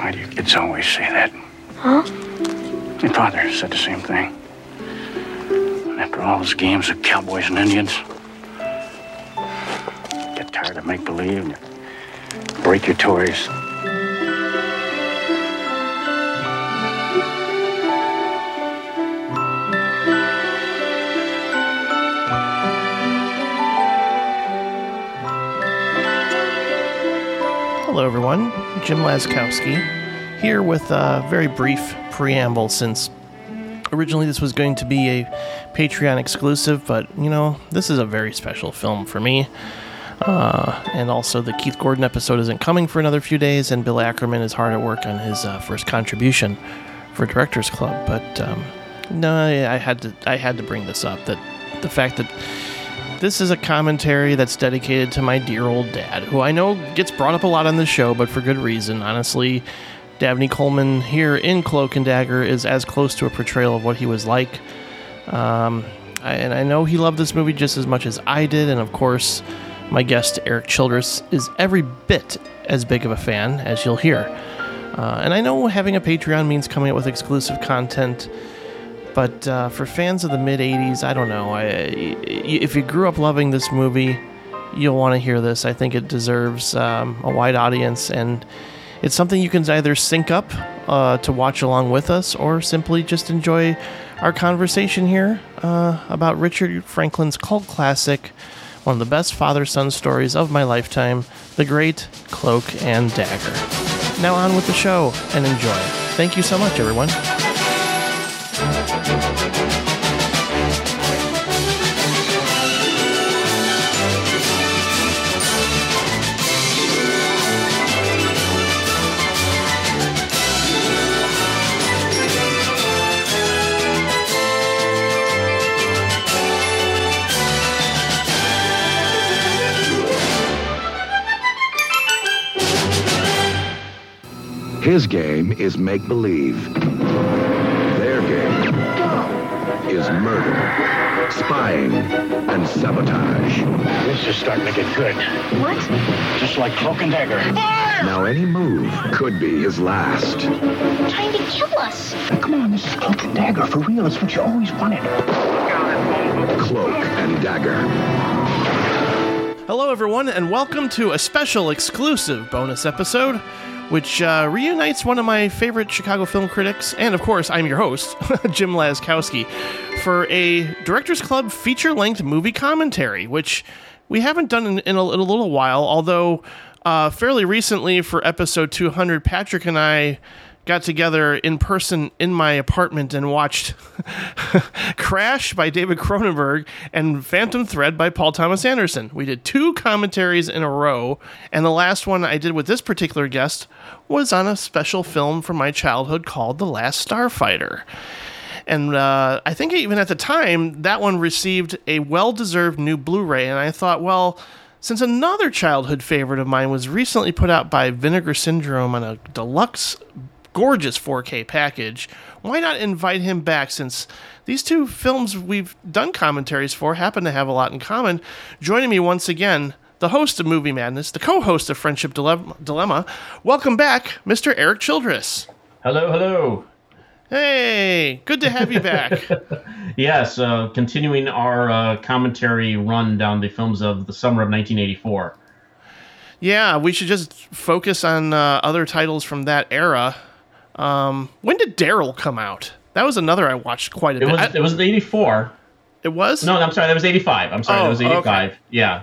Why do you kids always say that? Huh? My father said the same thing. After all those games of cowboys and Indians, get tired of make believe, and break your toys. Hello, everyone. Jim Laczkowski here with a very brief preamble since originally this was going to be a Patreon exclusive, but you know, this is a very special film for me. Uh, and also, the Keith Gordon episode isn't coming for another few days, and Bill Ackerman is hard at work on his uh, first contribution for Directors Club. But um, no, I had to I had to bring this up that the fact that this is a commentary that's dedicated to my dear old dad, who I know gets brought up a lot on the show, but for good reason. Honestly, Dabney Coleman here in Cloak and Dagger is as close to a portrayal of what he was like. Um, I, and I know he loved this movie just as much as I did, and of course, my guest Erik Childress is every bit as big of a fan as you'll hear. Uh, and I know having a Patreon means coming up with exclusive content but uh, for fans of the mid 80s, I don't know. I, if you grew up loving this movie, you'll want to hear this. I think it deserves um, a wide audience, and it's something you can either sync up uh, to watch along with us or simply just enjoy our conversation here uh, about Richard Franklin's cult classic, one of the best father son stories of my lifetime, The Great Cloak and Dagger. Now on with the show and enjoy. Thank you so much, everyone. His game is make believe. Their game is murder, spying, and sabotage. This is starting to get good. What? Just like Cloak and Dagger. Fire! Now, any move could be his last. Trying to kill us. Come on, this is Cloak and Dagger. For real, it's what you always wanted. Cloak and Dagger. Hello, everyone, and welcome to a special exclusive bonus episode, which uh, reunites one of my favorite Chicago film critics, and of course, I'm your host, Jim Laczkowski, for a Directors Club feature length movie commentary, which we haven't done in, in, a, in a little while, although uh, fairly recently for episode 200, Patrick and I got together in person in my apartment and watched Crash by David Cronenberg and Phantom Thread by Paul Thomas Anderson. We did two commentaries in a row, and the last one I did with this particular guest was on a special film from my childhood called The Last Starfighter. And uh, I think even at the time, that one received a well deserved new Blu ray, and I thought, well, since another childhood favorite of mine was recently put out by Vinegar Syndrome on a deluxe gorgeous 4K package. Why not invite him back since these two films we've done commentaries for happen to have a lot in common? Joining me once again, the host of Movie Madness, the co host of Friendship Dile- Dilemma. Welcome back, Mr. Erik Childress. Hello, hello. Hey, good to have you back. Yes, uh, continuing our uh, commentary run down the films of the summer of 1984. yeah, we should just focus on uh, other titles from that era. Um, when did Daryl come out? That was another I watched quite a It bit. was it was 84. it was? No, I'm sorry, that was 85. I'm sorry, Oh, that was okay. 85. Yeah.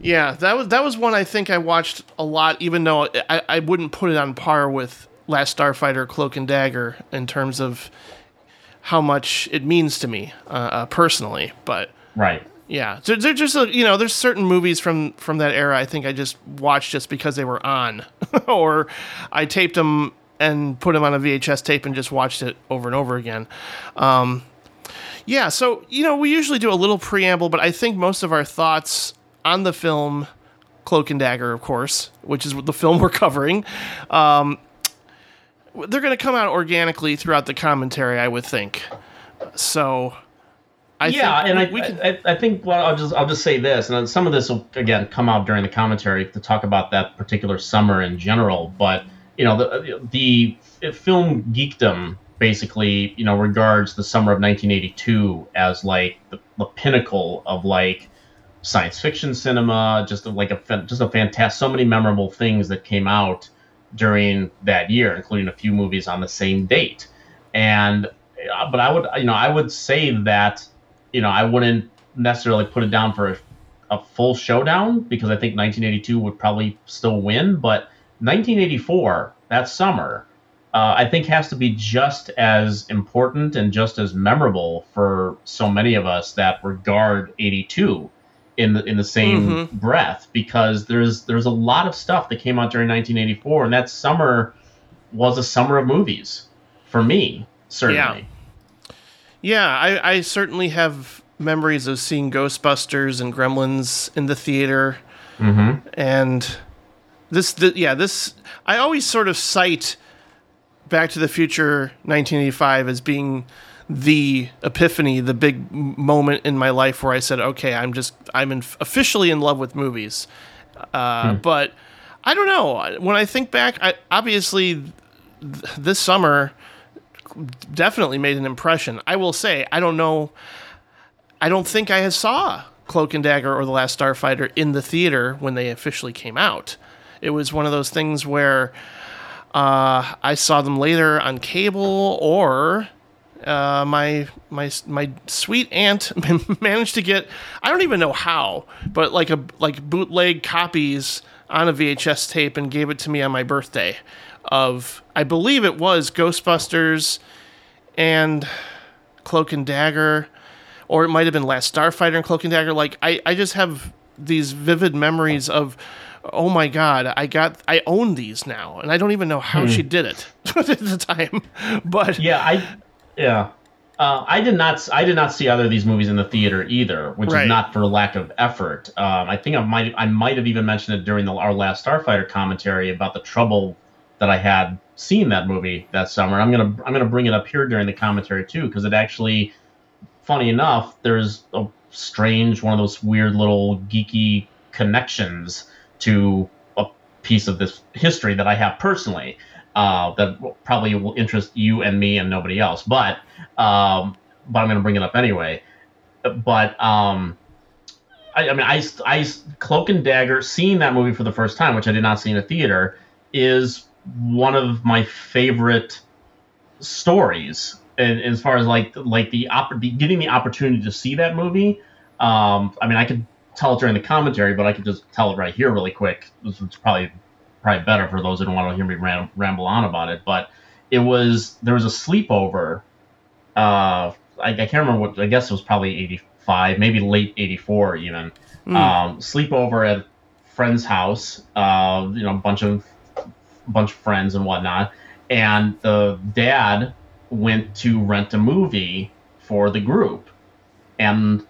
Yeah, that was that was one I think I watched a lot, even though I, I wouldn't put it on par with Last Starfighter, Cloak and Dagger in terms of how much it means to me uh, uh, personally. But Right. yeah, so they're just uh, you know, there's certain movies from from that era I think I just watched just because they were on, or I taped them and put them on a VHS tape and just watched it over and over again. Um, yeah, so you know, we usually do a little preamble, but I think most of our thoughts on the film Cloak and Dagger, of course, which is the film we're covering, um, they're going to come out organically throughout the commentary, I would think. So, I yeah, think and we, I, we can. I, I think well, I'll just I'll just say this, and some of this will again come out during the commentary to talk about that particular summer in general. But you know the the film geekdom basically you know regards the summer of 1982 as like the, the pinnacle of like science fiction cinema just like a just a fantastic so many memorable things that came out during that year including a few movies on the same date. And uh, but i would you know i would say that you know i wouldn't necessarily put it down for a, a full showdown because i think 1982 would probably still win but 1984 that summer uh, I think has to be just as important and just as memorable for so many of us that regard 82 in the in the same mm-hmm. breath because there's there's a lot of stuff that came out during 1984 and that summer was a summer of movies for me certainly. Yeah, yeah I, I certainly have memories of seeing Ghostbusters and Gremlins in the theater, mm-hmm. and this the, yeah this I always sort of cite Back to the Future 1985 as being the epiphany, the big moment in my life where I said, "Okay, I'm just I'm in, officially in love with movies." Uh, hmm. But I don't know. When I think back, I, obviously th- this summer definitely made an impression. I will say, I don't know. I don't think I saw Cloak and Dagger or The Last Starfighter in the theater when they officially came out. It was one of those things where uh, I saw them later on cable, or uh, my my my sweet aunt managed to get I don't even know how, but like a like bootleg copies on a VHS tape and gave it to me on my birthday. Of I believe it was Ghostbusters and Cloak and Dagger, or it might have been Last Starfighter and Cloak and Dagger. Like I I just have these vivid memories of oh my god, I got I own these now, and I don't even know how hmm. she did it at the time. But yeah, I yeah. Uh, I did not. I did not see either of these movies in the theater either, which right. is not for lack of effort. Um, I think I might. I might have even mentioned it during the, our last Starfighter commentary about the trouble that I had seeing that movie that summer. I'm gonna. I'm gonna bring it up here during the commentary too, because it actually, funny enough, there's a strange one of those weird little geeky connections to a piece of this history that I have personally uh, that probably will interest you and me and nobody else. But um, but I'm going to bring it up anyway. But um, I, I, mean, I, I Cloak and Dagger, seeing that movie for the first time, which I did not see in a theater, is one of my favorite stories. And, as far as like like the, opp- the getting the opportunity to see that movie, um, I mean, I could tell it during the commentary, but I can just tell it right here really quick. This is probably probably better for those who don't want to hear me ram- ramble on about it. But it was there was a sleepover. Uh, I, I, can't remember what. I guess it was probably '85, maybe late '84 even. Mm. Um, sleepover at friend's house. Uh, you know, a bunch of bunch of friends and whatnot, and the dad went to rent a movie for the group, and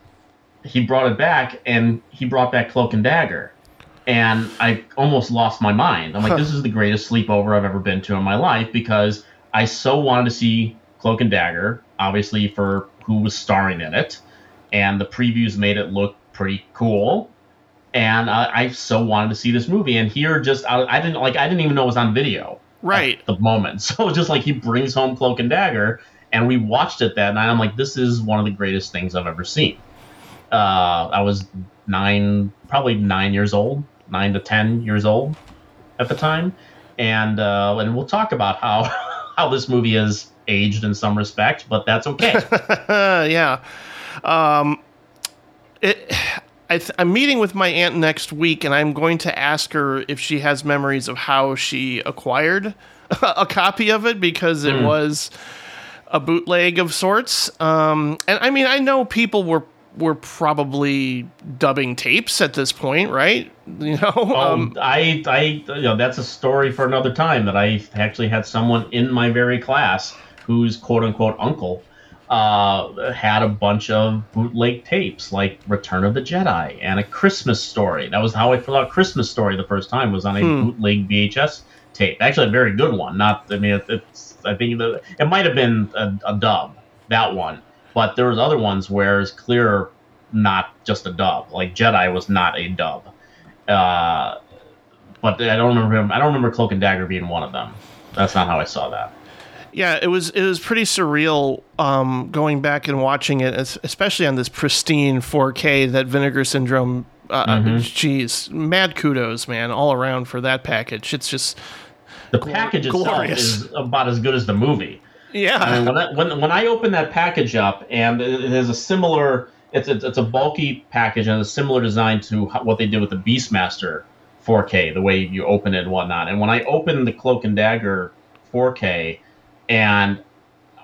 he brought it back and he brought back Cloak and Dagger. And I almost lost my mind. I'm like, this is the greatest sleepover I've ever been to in my life because I so wanted to see Cloak and Dagger, obviously for who was starring in it, and the previews made it look pretty cool. And uh, I so wanted to see this movie. And here, just I, I didn't like, I didn't even know it was on video. Right. At the moment. So just like he brings home Cloak and Dagger, and we watched it that night. I'm like, this is one of the greatest things I've ever seen uh, I was nine, probably nine years old, nine to ten years old at the time, and uh, and we'll talk about how how this movie is aged in some respect, but that's okay. yeah. Um, it. I am meeting with my aunt next week, and I'm going to ask her if she has memories of how she acquired a copy of it because it mm. was a bootleg of sorts. Um, and I mean, I know people were we're probably dubbing tapes at this point, right? You know, oh, um, I, I, you know, that's a story for another time. That I actually had someone in my very class whose quote unquote uncle uh, had a bunch of bootleg tapes, like Return of the Jedi and A Christmas Story. That was how I found out Christmas Story the first time was on a hmm. bootleg VHS tape. Actually, a very good one. Not, I mean, it's, I think the, it might have been a, a dub that one but there was other ones where it's clear not just a dub. Like Jedi was not a dub. Uh, but I don't remember. I don't remember Cloak and Dagger being one of them. That's not how I saw that. Yeah, it was it was pretty surreal um, going back and watching it, especially on this pristine 4K that Vinegar Syndrome. Uh, mm-hmm. Geez, mad kudos, man, all around for that package. It's just the package itself is about as good as the movie. Yeah. Mean, when, I, when when I open that package up, and it has a similar, it's a, it's a bulky package and a similar design to what they did with the Beastmaster 4K, the way you open it and whatnot. And when I opened the Cloak and Dagger 4K, and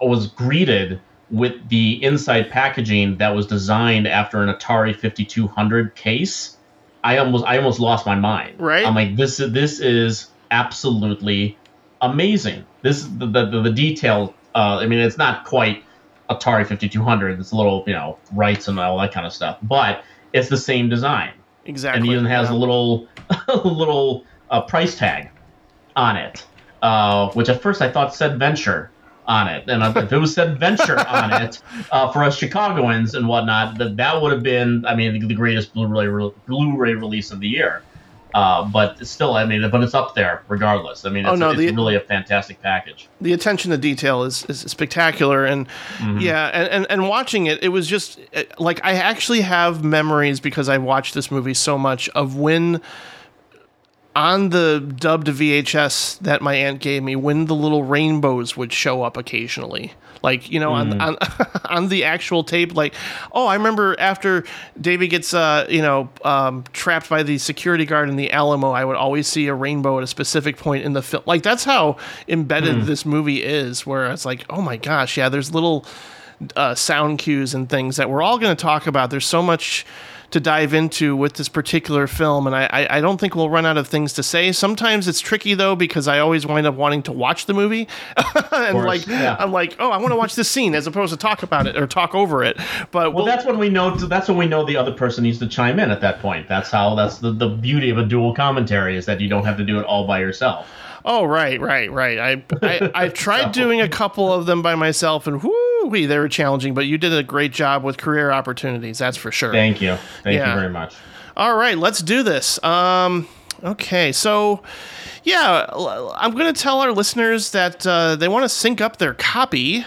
I was greeted with the inside packaging that was designed after an Atari 5200 case, I almost I almost lost my mind. Right. I'm like this this is absolutely amazing. This the the, the detail. Uh, I mean, it's not quite Atari 5200. It's a little you know rights and all that kind of stuff, but it's the same design. Exactly. And even has yeah. a little a little uh, price tag on it uh, which at first I thought said venture on it. And if it was said venture on it uh, for us Chicagoans and whatnot, that that would have been, I mean, the greatest Blu-ray re- Blu-ray release of the year. Uh, but still, I mean, but it's up there regardless. I mean, it's, oh, no, it's the, really a fantastic package. The attention to detail is, is spectacular, and mm-hmm. yeah, and, and and watching it, it was just like I actually have memories because I watched this movie so much of when on the dubbed VHS that my aunt gave me, when the little rainbows would show up occasionally, like you know, mm. on on on the actual tape, like oh, I remember after David gets uh you know um, trapped by the security guard in the Alamo, I would always see a rainbow at a specific point in the film. Like that's how embedded mm. this movie is, where it's like oh my gosh, yeah, there's little uh, sound cues and things that we're all going to talk about. There's so much to dive into with this particular film, and I, I don't think we'll run out of things to say. Sometimes it's tricky though because I always wind up wanting to watch the movie, and course, like yeah. I'm like, oh, I want to watch this scene as opposed to talk about it or talk over it. But well, we'll that's when we know. That's when we know the other person needs to chime in at that point. That's how. That's the the beauty of a dual commentary is that you don't have to do it all by yourself. Oh right, right, right. I I, I tried doing a couple of them by myself, and whoo, they were challenging. But you did a great job with career opportunities. That's for sure. Thank you. Thank yeah. you very much. All right, let's do this. Um, okay, so yeah, I'm going to tell our listeners that uh, they want to sync up their copy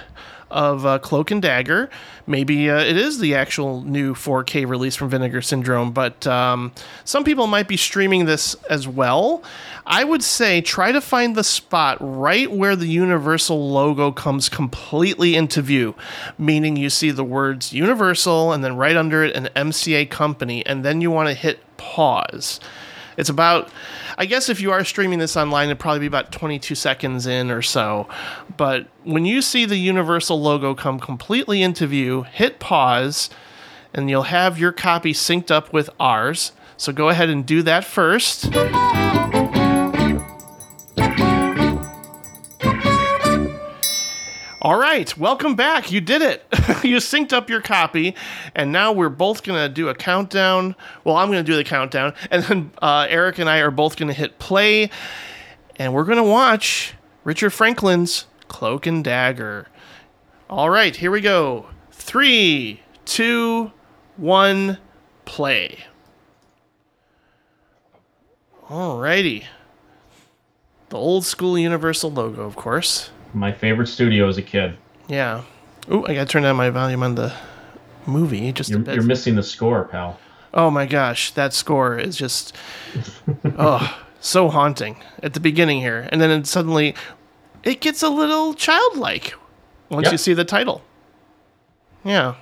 of uh, Cloak and Dagger. Maybe uh, it is the actual new 4K release from Vinegar Syndrome, but um, some people might be streaming this as well. I would say try to find the spot right where the Universal logo comes completely into view, meaning you see the words Universal and then right under it an MCA company, and then you want to hit pause. It's about, I guess if you are streaming this online, it'd probably be about 22 seconds in or so. But when you see the Universal logo come completely into view, hit pause, and you'll have your copy synced up with ours. So go ahead and do that first. All right, welcome back. You did it. you synced up your copy, and now we're both going to do a countdown. Well, I'm going to do the countdown, and then uh, Eric and I are both going to hit play, and we're going to watch Richard Franklin's Cloak and Dagger. All right, here we go. Three, two, one, play. All righty. The old school Universal logo, of course my favorite studio as a kid. Yeah. Ooh, I got to turn down my volume on the movie just you're, a bit. You're missing the score, pal. Oh my gosh, that score is just oh so haunting at the beginning here, and then it suddenly it gets a little childlike once yep. you see the title. Yeah.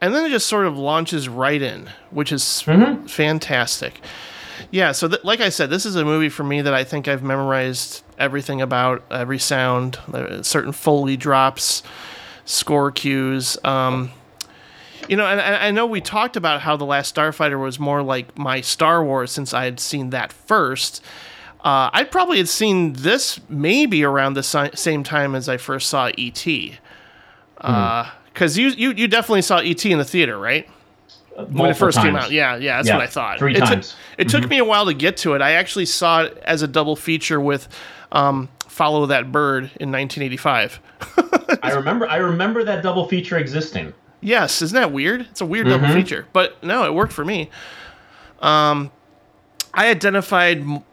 And then it just sort of launches right in, which is mm-hmm. fantastic. Yeah, so th- like I said, this is a movie for me that I think I've memorized everything about, every sound, uh, certain Foley drops, score cues. Um, you know, and, and, I know we talked about how The Last Starfighter was more like my Star Wars since I had seen that first. Uh, I probably had seen this maybe around the si- same time as I first saw E.T. Because mm-hmm. uh, you, you, you definitely saw E.T. in the theater, right? when it first times. came out. Yeah, yeah, that's yeah, what I thought. Three it times. Took, it mm-hmm. took me a while to get to it. I actually saw it as a double feature with um, "Follow That Bird" in 1985. I remember. I remember that double feature existing. Yes, isn't that weird? It's a weird mm-hmm. double feature, but no, it worked for me. Um, I identified m-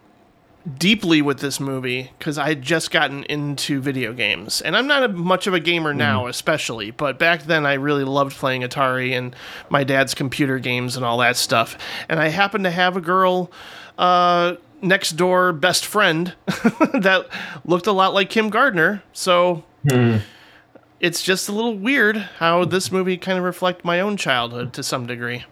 deeply with this movie because I had just gotten into video games, and I'm not a, much of a gamer now, especially. But back then, I really loved playing Atari and my dad's computer games and all that stuff. And I happened to have a girl. Uh, next door best friend that looked a lot like Kim Gardner. So hmm. it's just a little weird how this movie kind of reflect my own childhood to some degree.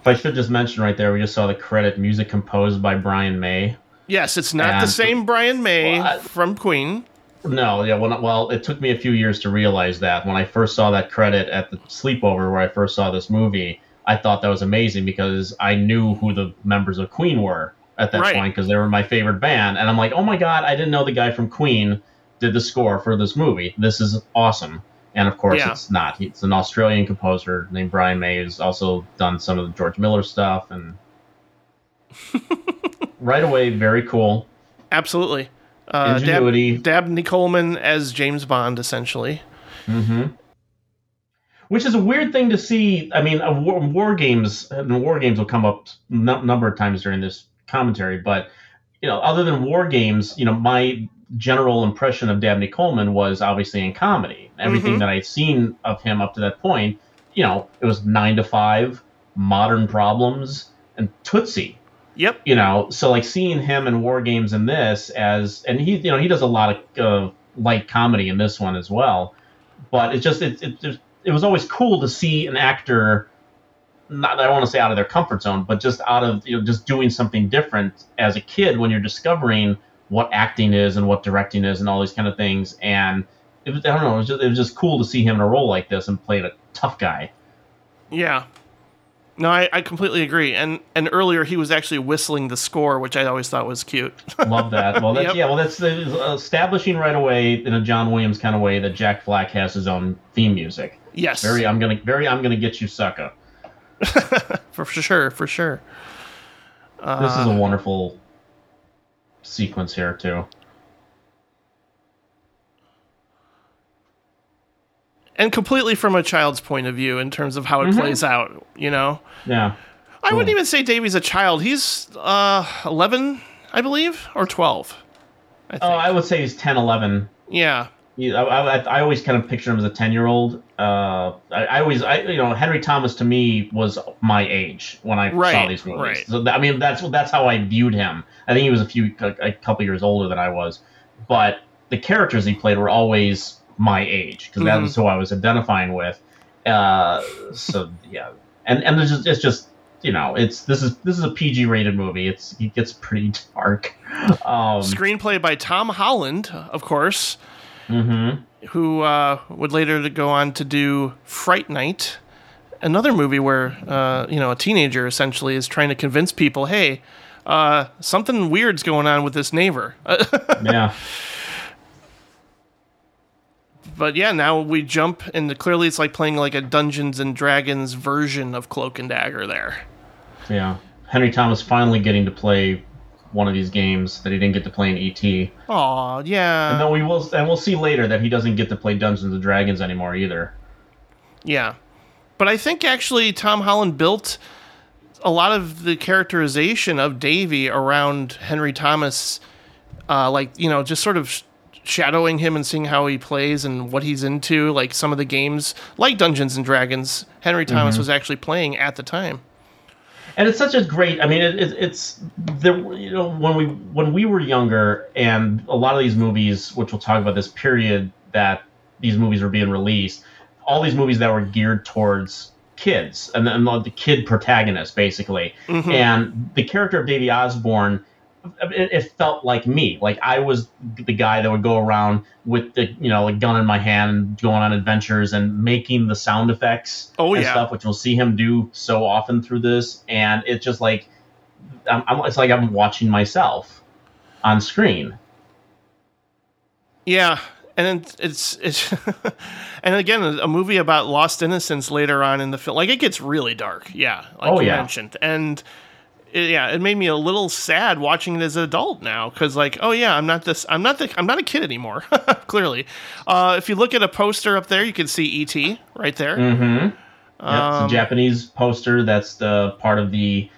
If I should just mention right there, we just saw the credit music composed by Brian May. Yes, it's not the same Brian May Well, I- from Queen. No, yeah, when, well, it took me a few years to realize that. When I first saw that credit at the sleepover where I first saw this movie, I thought that was amazing because I knew who the members of Queen were at that Right. point because they were my favorite band. And I'm like, oh my God, I didn't know the guy from Queen did the score for this movie. This is awesome. And of course, Yeah. it's not. It's an Australian composer named Brian May who's also done some of the George Miller stuff. And right away, very cool. Absolutely. Uh, Ingenuity. Dab, Dabney Coleman as James Bond, essentially. hmm Which is a weird thing to see. I mean, war, war games and war games will come up a number of times during this commentary, but you know, other than war games, you know, my general impression of Dabney Coleman was obviously in comedy. Everything Mhm. that I'd seen of him up to that point, you know, it was Nine to Five, Modern Problems, and Tootsie Yep. you know so like seeing him in war games in this as and he you know he does a lot of uh, light comedy in this one as well but it's just it, it just it was always cool to see an actor not I don't want to say out of their comfort zone but just out of you know just doing something different as a kid when you're discovering what acting is and what directing is and all these kind of things and it was, I don't know it was just it was just cool to see him in a role like this and play a tough guy Yeah. No, I, I completely agree. And and earlier he was actually whistling the score, which I always thought was cute. Love that. Well, that's Yep. yeah. Well, that's establishing right away in a John Williams kind of way that Jack Flack has his own theme music. yes. Very, I'm gonna, very, I'm gonna get you, sucker. for sure, for sure. This is a wonderful sequence here too. And completely from a child's point of view in terms of how it plays out, you know. Yeah. I wouldn't even say Davey's a child. He's uh 11, I believe, or 12. I think. Oh, I would say he's 10, 11. yeah. I, I, I always kind of picture him as a 10 year old. Uh, I, I always, I, you know, Henry Thomas to me was my age when I saw these movies. right. So, that, I mean, that's that's how I viewed him. I think he was a few, a, a couple years older than I was. But the characters he played were always my age because that Mhm. was who I was identifying with. Uh, so, yeah. And, and it's just, it's just, you know, it's this is this is a PG rated movie. It's it gets pretty dark. Um, Screenplay by Tom Holland, of course, mhm. who uh, would later go on to do Fright Night, another movie where uh, you know a teenager essentially is trying to convince people, hey, uh, something weird's going on with this neighbor. yeah. but yeah, now we jump and clearly it's like playing like a Dungeons and Dragons version of Cloak and Dagger there. Yeah. Henry Thomas finally getting to play one of these games that he didn't get to play in ET. Oh yeah. And then we will and we'll see later that he doesn't get to play Dungeons and Dragons anymore either. Yeah. But I think actually Tom Holland built a lot of the characterization of Davy around Henry Thomas, uh, like, you know, just sort of shadowing him and seeing how he plays and what he's into. Like some of the games, like Dungeons and Dragons, Henry Thomas was actually playing at the time. And it's such a great. I mean, it, it, it's the you know when we when we were younger, and a lot of these movies, which we'll talk about this period that these movies were being released, all these movies that were geared towards kids and then the kid protagonist basically, mm-hmm. and the character of Davy Osborne. It, it felt like me, like I was the guy that would go around with the you know a gun in my hand, and going on adventures and making the sound effects Oh, and yeah. stuff, which we'll see him do so often through this, and it's just like I'm, I'm, it's like I'm watching myself on screen. Yeah, and it- it's it's and again a movie about lost innocence later on in the film. Like it gets really dark. Yeah, like Oh, you yeah. mentioned, and it, yeah, it made me a little sad watching it as an adult now because like oh yeah, I'm not this. I'm not the. I'm not a kid anymore. Clearly, uh, if you look at a poster up there, you can see ET right there. Mm-hmm. Yep, Um, it's a Japanese poster. That's the part of the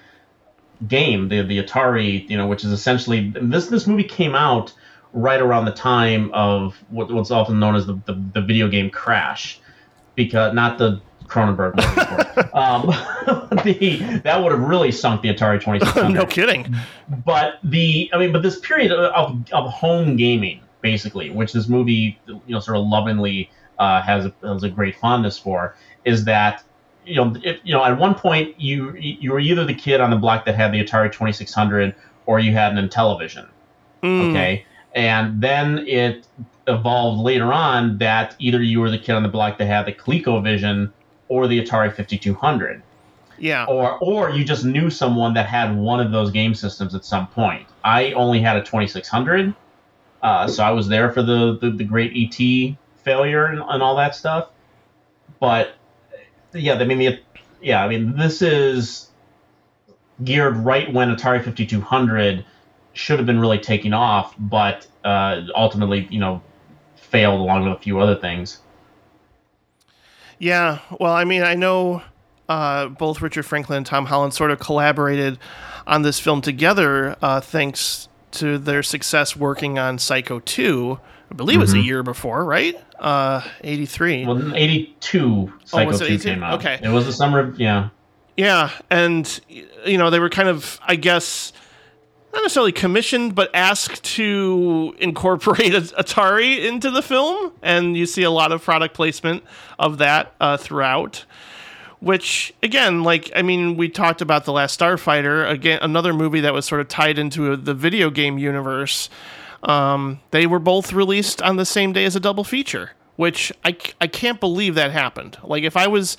game, the the Atari, you know, which is essentially this this movie came out right around the time of what, what's often known as the, the, the video game crash, because not the Cronenberg um, the, that would have really sunk the Atari 2600. no kidding. But the, I mean, but this period of, of home gaming, basically, which this movie, you know, sort of lovingly uh, has, a, has a great fondness for, is that you know, if, you know, at one point you you were either the kid on the block that had the Atari 2600 or you had an Intellivision. Mm. Okay, and then it evolved later on that either you were the kid on the block that had the ColecoVision or the Atari 5200. Yeah. Or or you just knew someone that had one of those game systems at some point. I only had a 2600, uh, so I was there for the the, the great ET failure and, and all that stuff. But yeah, I mean, the, yeah, I mean, this is geared right when Atari 5200 should have been really taking off, but uh, ultimately, you know, failed along with a few other things. Yeah, well, I mean, I know uh, both Richard Franklin and Tom Holland sort of collaborated on this film together, uh, thanks to their success working on Psycho 2. I believe mm-hmm. it was a mm-hmm. year before, right? Uh, 83. Well, 82, Psycho oh, 2 82? came out. Okay. It was the summer of, yeah. Yeah, and, you know, they were kind of, I guess, not necessarily commissioned, but asked to incorporate Atari into the film, and you see a lot of product placement of that uh, throughout. Which again, like I mean, we talked about the Last Starfighter, again another movie that was sort of tied into the video game universe. Um, they were both released on the same day as a double feature, which I, I can't believe that happened. Like if I was,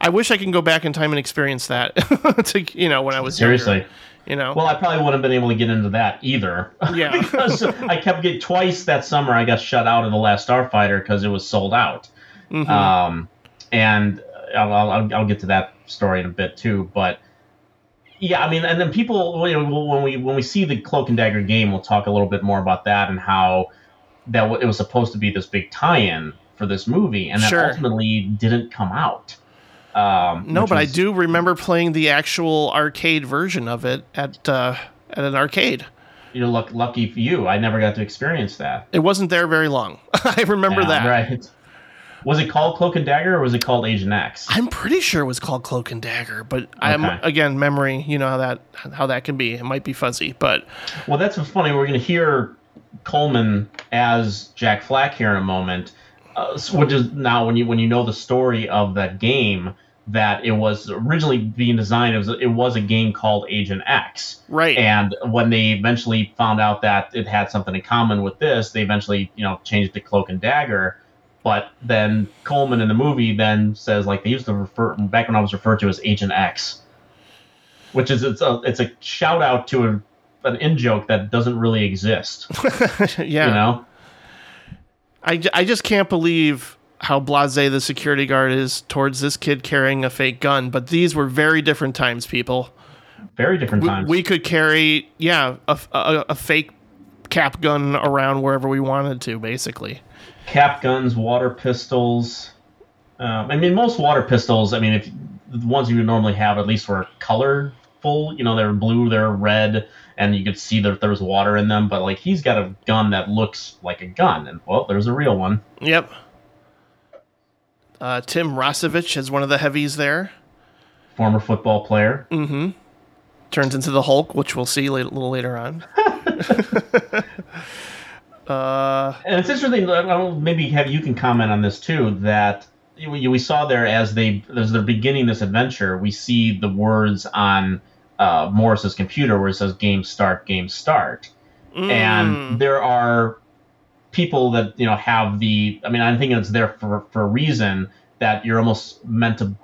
I wish I can go back in time and experience that. to you know when I was seriously. Younger you know. Well, I probably wouldn't have been able to get into that either. Yeah. because I kept getting twice that summer. I got shut out of the last Starfighter because it was sold out. Mm-hmm. Um, and I'll, I'll, I'll get to that story in a bit too. But yeah, I mean, and then people, you know, when we when we see the Cloak and Dagger game, we'll talk a little bit more about that and how that it was supposed to be this big tie-in for this movie, and that sure. ultimately didn't come out. Um, no, but was, I do remember playing the actual arcade version of it at uh, at an arcade. You're luck- lucky for you. I never got to experience that. It wasn't there very long. I remember yeah, that. Right. Was it called Cloak and Dagger or was it called Agent X? I'm pretty sure it was called Cloak and Dagger, but okay. I'm again memory. You know how that how that can be. It might be fuzzy, but well, that's funny. We're going to hear Coleman as Jack Flack here in a moment, uh, which is now when you when you know the story of that game that it was originally being designed. It was it was a game called Agent X. Right. And when they eventually found out that it had something in common with this, they eventually you know changed to Cloak and Dagger. But then Coleman in the movie then says like they used to refer back when I was referred to as Agent X, which is it's a it's a shout out to a, an in joke that doesn't really exist. yeah. You know. I, I just can't believe how blasé the security guard is towards this kid carrying a fake gun. But these were very different times, people. Very different times. We, we could carry, yeah, a, a, a, fake cap gun around wherever we wanted to, basically. Cap guns, water pistols. Um, I mean, most water pistols. I mean, if the ones you would normally have, at least were colorful. You know, they're blue, they're red, and you could see that there was water in them. But like, he's got a gun that looks like a gun, and well, there's a real one. Yep. Uh, Tim Rossovich is one of the heavies there. Former football player. Mm-hmm. Turns into the Hulk, which we'll see a little later on. uh, and it's interesting. Maybe have you can comment on this too. That we saw there as they as they're beginning this adventure, we see the words on uh, Morris's computer where it says "Game Start, Game Start," mm. and there are people that you know have the i mean i think it's there for for a reason that you're almost meant to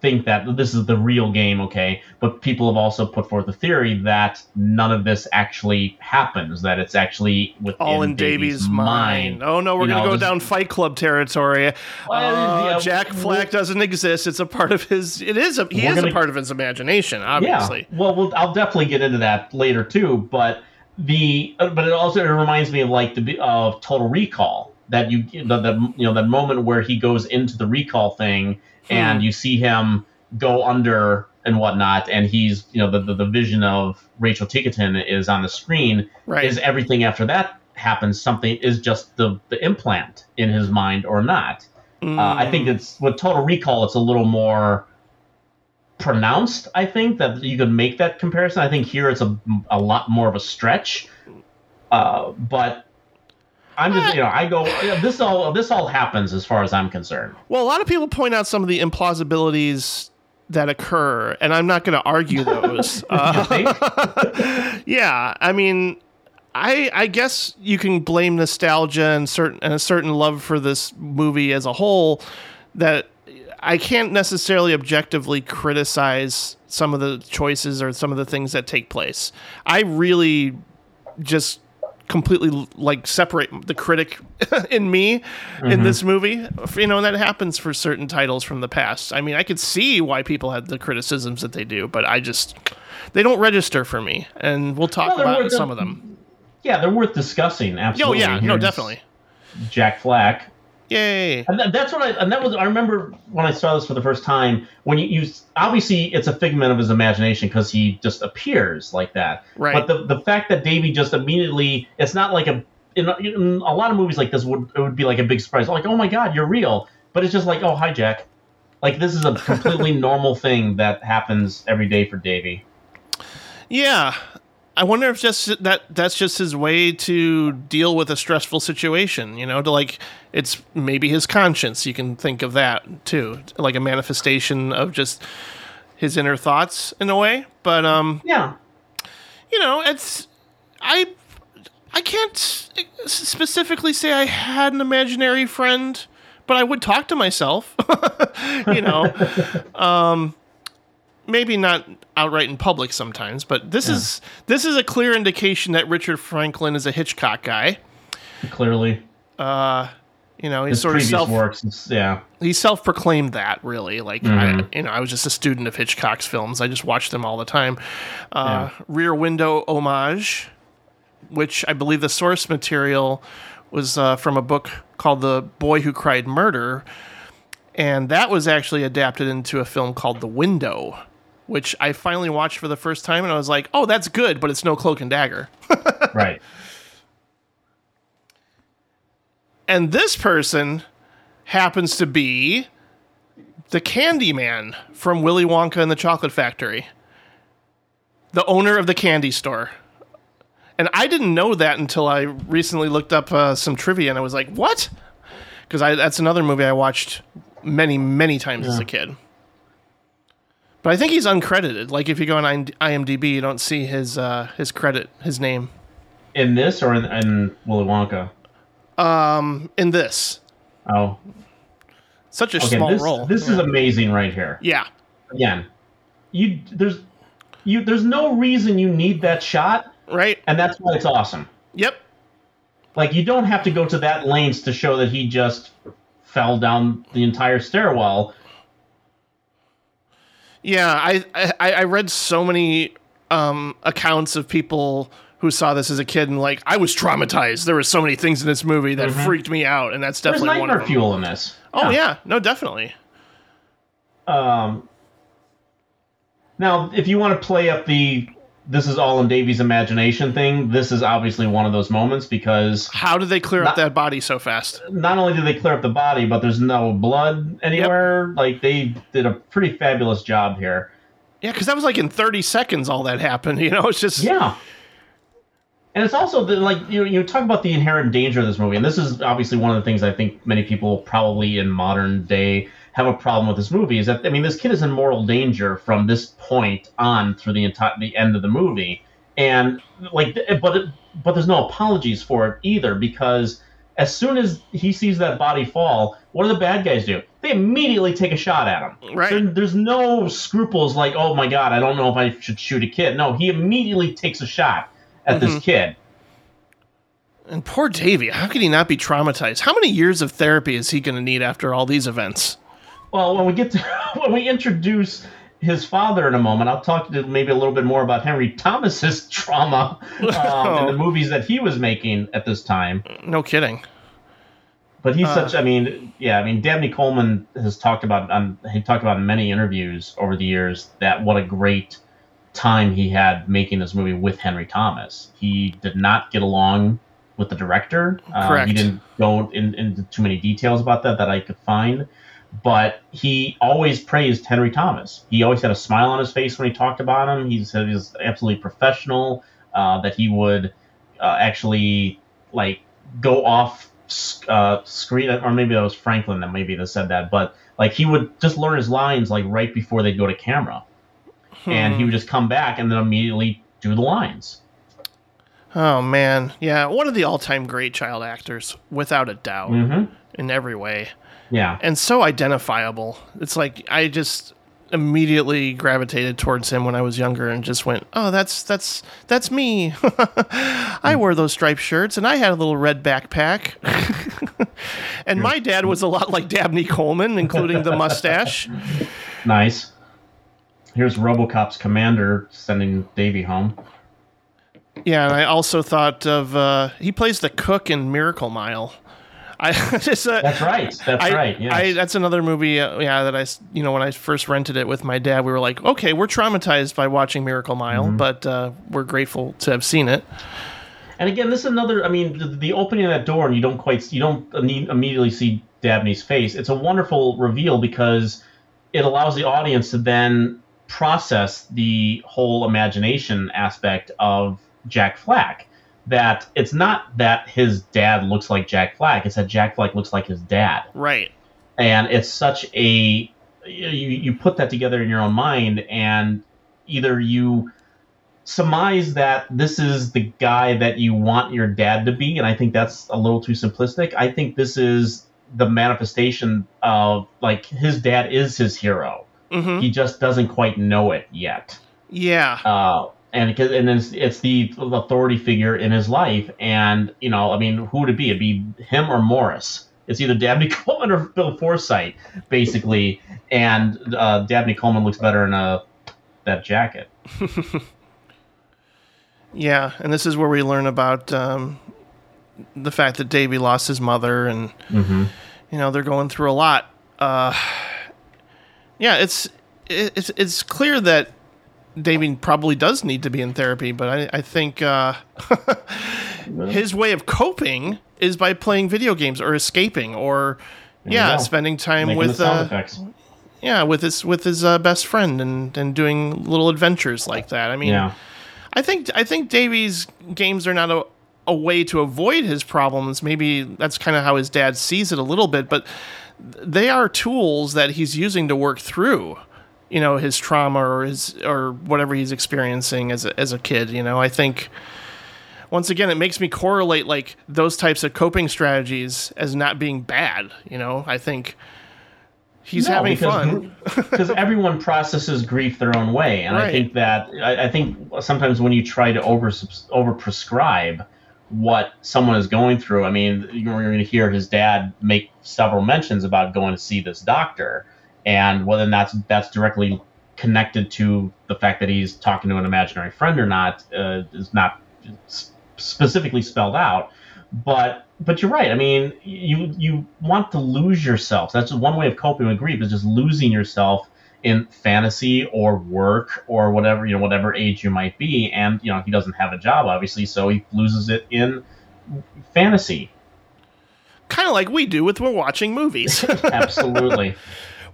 think that this is the real game okay? But people have also put forth the theory that none of this actually happens that it's actually within all in Davy's, mind. mind. oh no we're you gonna know, go down fight club territory. Well, uh, yeah, jack flack doesn't exist. It's a part of his it is a he is gonna, a part of his imagination obviously. Yeah well, well i'll definitely get into that later too but the uh, but it also it reminds me of like the of Total Recall that you the, the you know that moment where he goes into the recall thing hmm. and you see him go under and whatnot, and he's you know the the, the vision of Rachel Ticotin is on the screen. Right. Is everything after that happens something is just the the implant in his mind or not? Uh, I think it's with Total Recall, it's a little more pronounced. I think that you could make that comparison. I think here it's a a lot more of a stretch. Uh, but I'm just you know I go this all this all happens as far as I'm concerned. Well, a lot of people point out some of the implausibilities that occur, and I'm not going to argue those. uh, yeah, I mean, I I guess you can blame nostalgia and certain and a certain love for this movie as a whole that I can't necessarily objectively criticize some of the choices or some of the things that take place. I really just completely like separate the critic in me in mm-hmm. this movie you know and that happens for certain titles from the past i mean i could see why people had the criticisms that they do but i just they don't register for me and we'll talk Well, about worth- some of them Yeah, they're worth discussing. Oh, absolutely oh Absolutely. yeah no definitely Jack Flack. Yay And that, that's what I and that was I remember when I saw this for the first time when you, you obviously it's a figment of his imagination because he just appears like that. Right. But the the fact that Davey just immediately it's not like a in, in a lot of movies like this would it would be like a big surprise like oh my god you're real but it's just like oh hi Jack like this is a completely normal thing that happens every day for Davey. Yeah. I wonder if just that that's just his way to deal with a stressful situation, you know, to like it's maybe his conscience, you can think of that too, like a manifestation of just his inner thoughts in a way. But um, Yeah. you know, it's I I can't specifically say I had an imaginary friend, but I would talk to myself. you know, um, maybe not outright in public sometimes, but this is this is a clear indication that Richard Franklin is a Hitchcock guy. Clearly, You know, he's his sort of self works. Yeah. he self-proclaimed that really like I, you know i was just a student of hitchcock's films i just watched them all the time uh, rear window homage which i believe the source material was uh, from a book called the boy who cried murder and that was actually adapted into a film called the window which i finally watched for the first time and i was like oh that's good but it's no cloak and dagger Right. and this person happens to be the candy man from Willy Wonka and the Chocolate Factory, the owner of the candy store. And I didn't know that until I recently looked up uh, some trivia, and I was like, "What?" Because that's another movie I watched many, many times as a kid. But I think he's uncredited. Like if you go on IMDb, you don't see his uh, his credit, his name In this or in, in Willy Wonka? Um, in this. Oh, Such a okay. small this role. this is amazing right here. yeah. Again, you there's you there's no reason you need that shot, Right. and that's why it's awesome. Yep. Like you don't have to go to that lengths to show that he just fell down the entire stairwell. Yeah, I I, I read so many um, accounts of people who saw this as a kid and like I was traumatized. There were so many things in this movie that freaked me out, and that's Mm-hmm. There's definitely one of them. fuel in this. Oh yeah, no, definitely. Um, now, if you want to play up the this is all in Davy's imagination thing, this is obviously one of those moments because How did they clear up that body so fast? not only did they clear up the body, but there's no blood anywhere. Like they did a pretty fabulous job here. Yeah, because that was like in thirty seconds. All that happened. You know, it's just Yeah. And it's also the, like you you talk about the inherent danger of this movie, and this is obviously one of the things I think many people probably in modern day have a problem with this movie is that I mean this kid is in moral danger from this point on through the entire the end of the movie, and like but it, but there's no apologies for it either because as soon as he sees that body fall, what do the bad guys do? They immediately take a shot at him. Right. There- there's no scruples like, oh my god, I don't know if I should shoot a kid. No, he immediately takes a shot at this mm-hmm. kid. And poor Davy, how could he not be traumatized? How many years of therapy is he going to need after all these events? Well, when we get to when we introduce his father in a moment, I'll talk to maybe a little bit more about Henry Thomas's trauma um, in the movies that he was making at this time. No kidding. But he's uh, such. I mean, yeah. I mean, Dabney Coleman has talked about. Um, he talked about in many interviews over the years that what a great time he had making this movie with Henry Thomas. He did not get along with the director. Correct. Uh, he didn't go in, into too many details about that that I could find. But he always praised Henry Thomas. He always had a smile on his face when he talked about him. He said he was absolutely professional. Uh, that he would uh, actually like go off uh, screen, or maybe that was Franklin that maybe that said that, but like he would just learn his lines like right before they'd go to camera, hmm. and he would just come back and then immediately do the lines. Oh man, yeah, one of the all-time great child actors, without a doubt, mm-hmm. in every way. Yeah, and so identifiable. It's like I just immediately gravitated towards him when I was younger and just went, "Oh, that's that's that's me. I wore those striped shirts and I had a little red backpack." and my dad was a lot like Dabney Coleman, including the mustache. Nice. Here's RoboCop's commander sending Davy home. Yeah, and I also thought of uh, he plays the cook in Miracle Mile. I just uh, that's right. That's I, right. Yes. I, that's another movie. Uh, yeah, that I you know when I first rented it with my dad, we were like, okay, we're traumatized by watching Miracle Mile, mm-hmm. but uh, we're grateful to have seen it. And again, this is another. I mean, the, the, opening of that door, and you don't quite, you don't immediately see Dabney's face. It's a wonderful reveal because it allows the audience to then process the whole imagination aspect of Jack Flack that it's not that his dad looks like Jack Flack, it's that Jack Flack looks like his dad. Right. And it's such a you, you put that together in your own mind and either you surmise that this is the guy that you want your dad to be and I think that's a little too simplistic. I think this is the manifestation of like his dad is his hero. Mm-hmm. He just doesn't quite know it yet. Yeah. Uh, and because and it's, it's the authority figure in his life. And you know, I mean, who would it be? It'd be him or Morris. It's either Dabney Coleman or Bill Forsythe, basically. And uh, Dabney Coleman looks better in a that jacket. yeah, and this is where we learn about um, the fact that Davy lost his mother, and mm-hmm. you know they're going through a lot. Uh, yeah, it's it's it's clear that Damien probably does need to be in therapy, but I, I think uh, his way of coping is by playing video games or escaping or yeah, spending time Making with uh, yeah with his with his uh, best friend and and doing little adventures like that. I mean, yeah. I think I think Davy's games are not a, a way to avoid his problems. Maybe that's kind of how his dad sees it a little bit, but they are tools that he's using to work through you know his trauma or his or whatever he's experiencing as a, as a kid you know? I think once again it makes me correlate like those types of coping strategies as not being bad you know? I think he's no, having because, fun. because everyone processes grief their own way and right. i think that I, I, think sometimes when you try to over over prescribe what someone is going through i mean you're going to hear his dad make several mentions about going to see this doctor and whether that's that's directly connected to the fact that he's talking to an imaginary friend or not uh, is not specifically spelled out. But but you're right. I mean, you you want to lose yourself. That's one way of coping with grief is just losing yourself in fantasy or work or whatever you know whatever age you might be. And you know he doesn't have a job obviously, so he loses it in fantasy. Kind of like we do with we're watching movies. Absolutely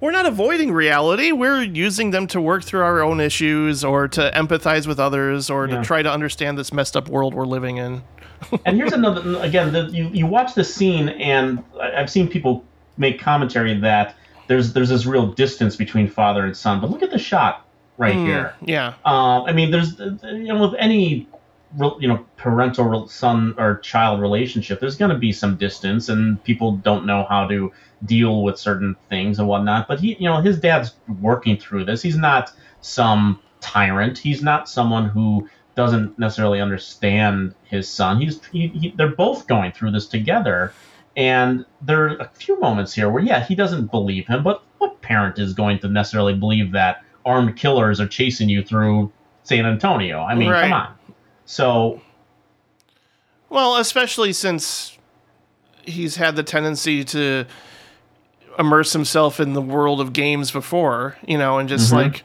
we're not avoiding reality. We're using them to work through our own issues or to empathize with others or yeah. to try to understand this messed up world we're living in. and here's another again, the, you you watch the scene and I've seen people make commentary that there's there's this real distance between father and son, but look at the shot right mm, here. Yeah. Uh, I mean, there's you know with any you know parental son or child relationship there's going to be some distance and people don't know how to deal with certain things and whatnot but he you know his dad's working through this. He's not some tyrant. He's not someone who doesn't necessarily understand his son. He's he, he, they're both going through this together and there are a few moments here where yeah he doesn't believe him but what parent is going to necessarily believe that armed killers are chasing you through san antonio? I mean right. come on so, well, especially since he's had the tendency to immerse himself in the world of games before, you know, and just mm-hmm. like,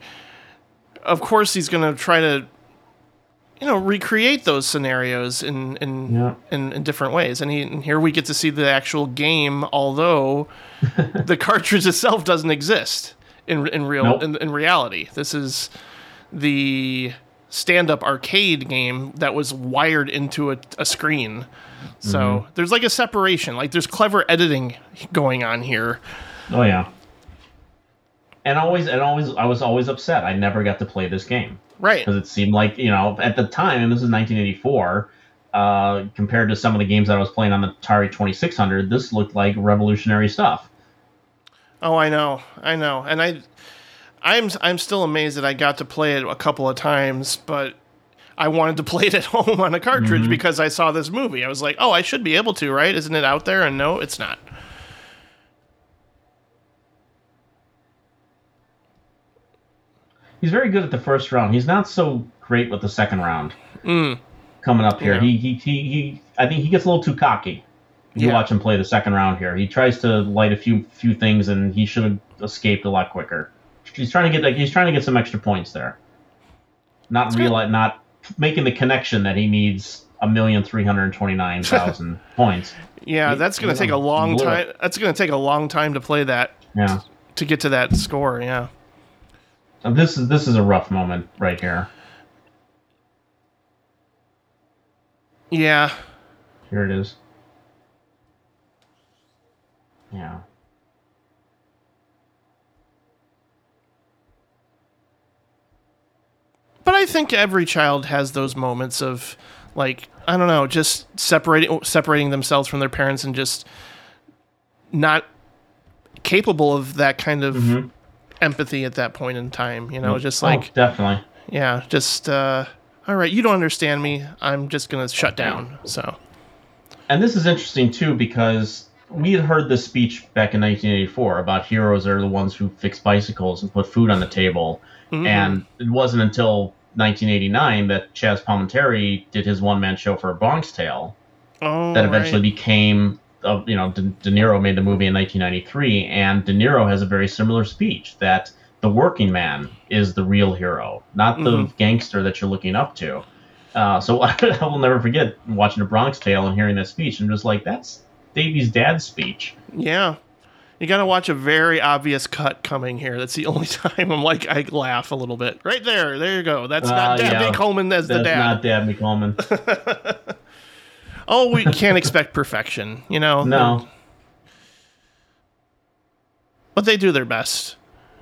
of course, he's going to try to, you know, recreate those scenarios in in, Yeah. in in different ways. And, he, and here we get to see the actual game, although the cartridge itself doesn't exist in in real Nope. in, in reality. This is the stand-up arcade game that was wired into a, a screen. So Mm-hmm. there's like a separation. Like there's clever editing going on here. Oh yeah. And always, and always, I was always upset. I never got to play this game Right. because it seemed like you know at the time, and this is 1984. Uh, compared to some of the games that I was playing on the Atari 2600, this looked like revolutionary stuff. Oh, I know. I know. And I I'm I'm still amazed that I got to play it a couple of times, but I wanted to play it at home on a cartridge Mm-hmm. because I saw this movie. I was like, "Oh, I should be able to, right? Isn't it out there?" And no, it's not. He's very good at the first round. He's not so great with the second round. Coming up here, Yeah. he, he he he. I think he gets a little too cocky. You Yeah. watch him play the second round here. He tries to light a few few things, and he should have escaped a lot quicker. He's trying to get like he's trying to get some extra points there. Not realize, not making the connection that he needs a million three hundred twenty nine thousand points. Yeah, that's going to take a long blew time. That's going to take a long time to play that Yeah, to get to that score, yeah. And this is this is a rough moment right here. Yeah. Here it is. Yeah. But I think every child has those moments of like I don't know, just separating separating themselves from their parents and just not capable of that kind of mm-hmm. empathy at that point in time, you know, mm-hmm. just oh, like oh, definitely. yeah, just uh all right, you don't understand me. I'm just going to shut down. So, And this is interesting too because we had heard this speech back in 1984 about heroes are the ones who fix bicycles and put food on the table, mm-hmm. and it wasn't until 1989 that Chazz Palminteri did his one-man show for A Bronx Tale oh, that eventually right. became. Uh, you know, De, De Niro made the movie in 1993, and De Niro has a very similar speech that the working man is the real hero, not the Mm-hmm. gangster that you're looking up to. Uh, so I will never forget watching A Bronx Tale and hearing that speech, and just like that's Davy's dad's speech. Yeah. You got to watch a very obvious cut coming here. That's the only time I'm like I laugh a little bit. Right there. There you go. That's Uh, not Dabney yeah. Coleman as the dad. not Dabney Coleman. oh, we can't expect perfection, you know. no. But they do their best.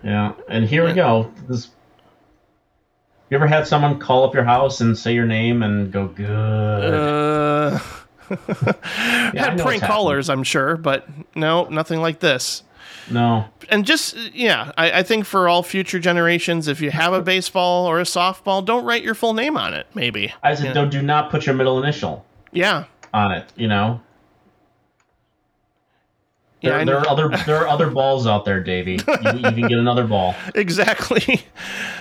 Yeah, and here we go. This. You ever had someone call up your house and say your name and go good? Uh Yeah, had prank callers, I'm sure, but no, nothing like this. No. And just yeah, I, I think for all future generations, if you have a baseball or a softball, don't write your full name on it. Maybe. I said, don't do not put your middle initial Yeah. on it. You know. Yeah, There, I there are other there are other balls out there, Davey. You, you can get another ball. Exactly.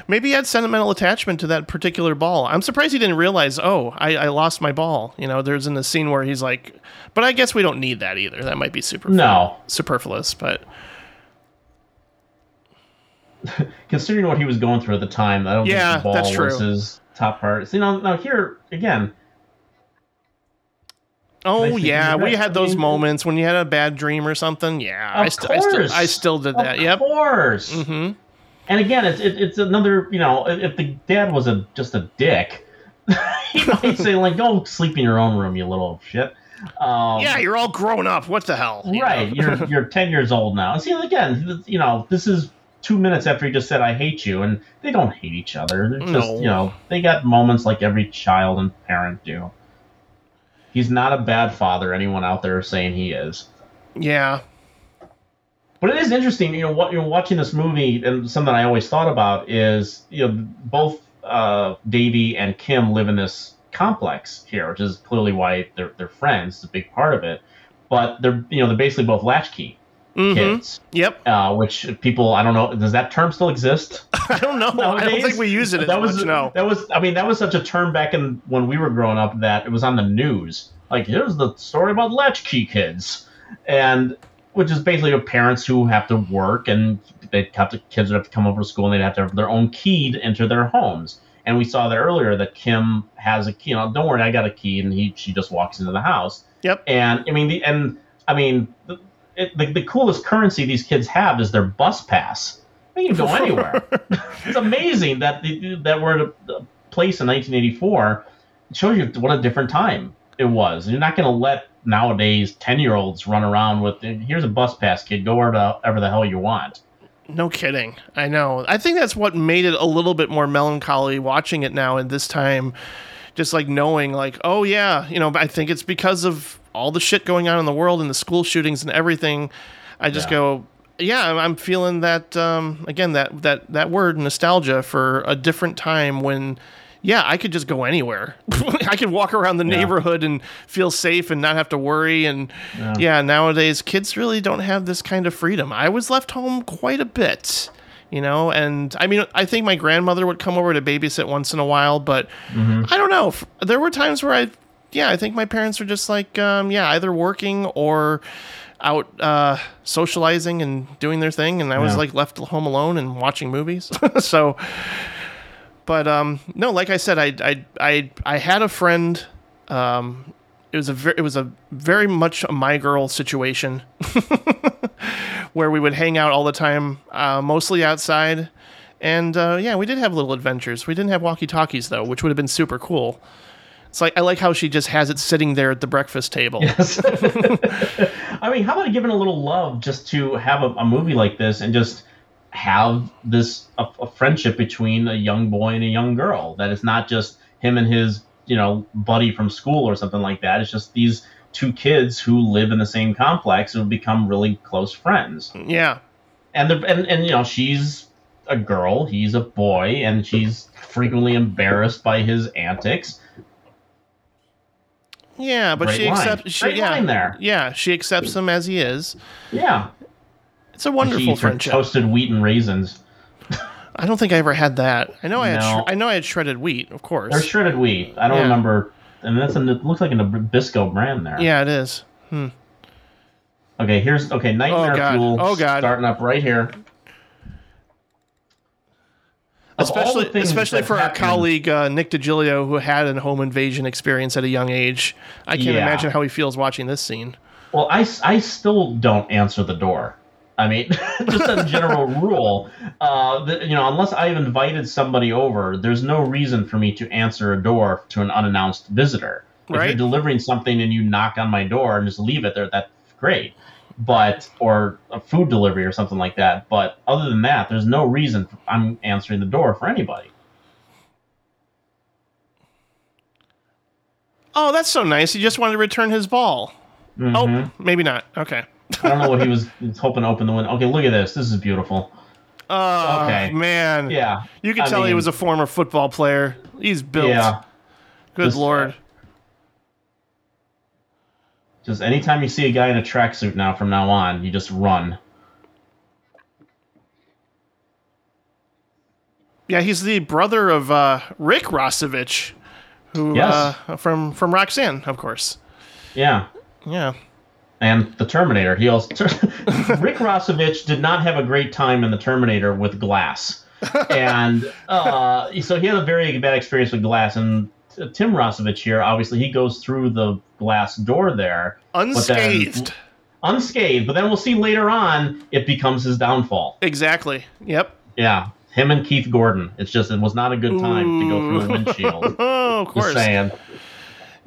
Maybe he had sentimental attachment to that particular ball. I'm surprised he didn't realize, oh, I, I lost my ball. You know, there's in the scene where he's like, but I guess we don't need that either. That might be super No, superfluous, but considering what he was going through at the time, I don't Yeah, think the ball that's true. was his top part. See, now, now here again, oh yeah, we had I those mean- moments when you had a bad dream or something. Yeah, I, st- I still. I still did that. Of Yep. course. hmm And again, it's it, it's another you know if the dad was a just a dick, he might say like go sleep in your own room, you little shit. Um, Yeah, you're all grown up. What the hell? you right. You're you're ten years old now. And see again, you know this is two minutes after he just said I hate you, and they don't hate each other. They're just No. you know they got moments like every child and parent do. He's not a bad father. Anyone out there saying he is. yeah. But it is interesting, you know, what you're watching this movie, and something I always thought about is, you know, both uh, Davy and Kim live in this complex here, which is clearly why they're they're friends. It's a big part of it. But they're you know they're basically both latchkey. Kids. Yep. Uh, which people, I don't know, does that term still exist? I don't know. I don't think we use it as that was, much. No. That was, I mean, that was such a term back in when we were growing up that it was on the news. Like, here's the story about latchkey kids, and which is basically parents who have to work and they have to kids would have to come over to school and they'd have to have their own key to enter their homes. And we saw that earlier that Kim has a key. You know, don't worry, I got a key, and he she just walks into the house. Yep. And I mean, the and I mean, the, it, the, the coolest currency these kids have is their bus pass. They can go anywhere. it's amazing that the, that we're at a, a place in 1984. It shows you what a different time it was. You're not going to let nowadays 10 year olds run around with here's a bus pass, kid. Go wherever the hell you want. No kidding. I know. I think that's what made it a little bit more melancholy watching it now in this time. Just like knowing, like, oh yeah, you know, I think it's because of all the shit going on in the world and the school shootings and everything. I just Yeah. go, yeah, I'm- feeling that um, again that that that word nostalgia for a different time when. Yeah, I could just go anywhere. I could walk around the Yeah. neighborhood and feel safe and not have to worry. And Yeah. yeah, nowadays kids really don't have this kind of freedom. I was left home quite a bit, you know, and I mean, I think my grandmother would come over to babysit once in a while, but I don't know. There were times where I, yeah, I think my parents were just like, um, yeah, either working or out uh, socializing and doing their thing, and I was like left home alone and watching movies. so, but um, no, like I said, I I I, I had a friend. Um, it was a ver- it was a very much a my girl situation where we would hang out all the time, uh, mostly outside. And uh, yeah, we did have little adventures. We didn't have walkie talkies though, which would have been super cool. It's like I like how she just has it sitting there at the breakfast table. I mean, how about giving a little love just to have a, a movie like this and just have this a, a friendship between a young boy and a young girl that it's not just him and his you know buddy from school or something like that. It's just these two kids who live in the same complex who become really close friends. Yeah, And the and, and you know she's a girl, he's a boy, and she's frequently embarrassed by his antics. yeah, but Great she line. accepts. She, Great yeah, line there. yeah, she accepts him as he is. Yeah, It's a wonderful friendship. toasted wheat and raisins. I don't think I ever had that. I know I had. No. Sh- I know I had shredded wheat, of course. Or shredded wheat. I don't Yeah. remember. And that's a, it looks like a Nabisco brand there. yeah, it is. Okay, here's okay. Nightmare Oh, God. Fuel. Oh, God. Starting up right here. Of all the especially especially for our colleague uh, Nick DiGilio, who had a home invasion experience at a young age. I can't Yeah. imagine how he feels watching this scene. Well, I, I still don't answer the door. I mean, just as a general rule, uh, the, you know, unless I've invited somebody over, there's no reason for me to answer a door to an unannounced visitor. If you're delivering something and you knock on my door and just leave it there, that's great. But or a food delivery or something like that. But other than that, there's no reason I'm answering the door for anybody. Oh, that's so nice. He just wanted to return his ball. Mhm. Oh, maybe not. Okay. I don't know what he was, hoping to open the window. Okay, look at this. This is beautiful. Oh Okay. man. Yeah. You can I tell he was a former football player. He's built. Yeah. Good Just- lord. Just anytime you see a guy in a tracksuit now from now on, you just run. Yeah, he's the brother of uh, Rick Rossovich, who Yes. uh, from from Roxanne, of course. Yeah. Yeah. And the Terminator. He also Rick Rossovich did not have a great time in the Terminator with glass, and uh, so he had a very bad experience with glass. And Tim Rossovich here, obviously, he goes through the glass door there Unscathed. unscathed. But then we'll see later on, it becomes his downfall. Exactly. Yep. Yeah, him and Keith Gordon. It's just it was not a good time to go through the windshield. Oh, of Just course. saying.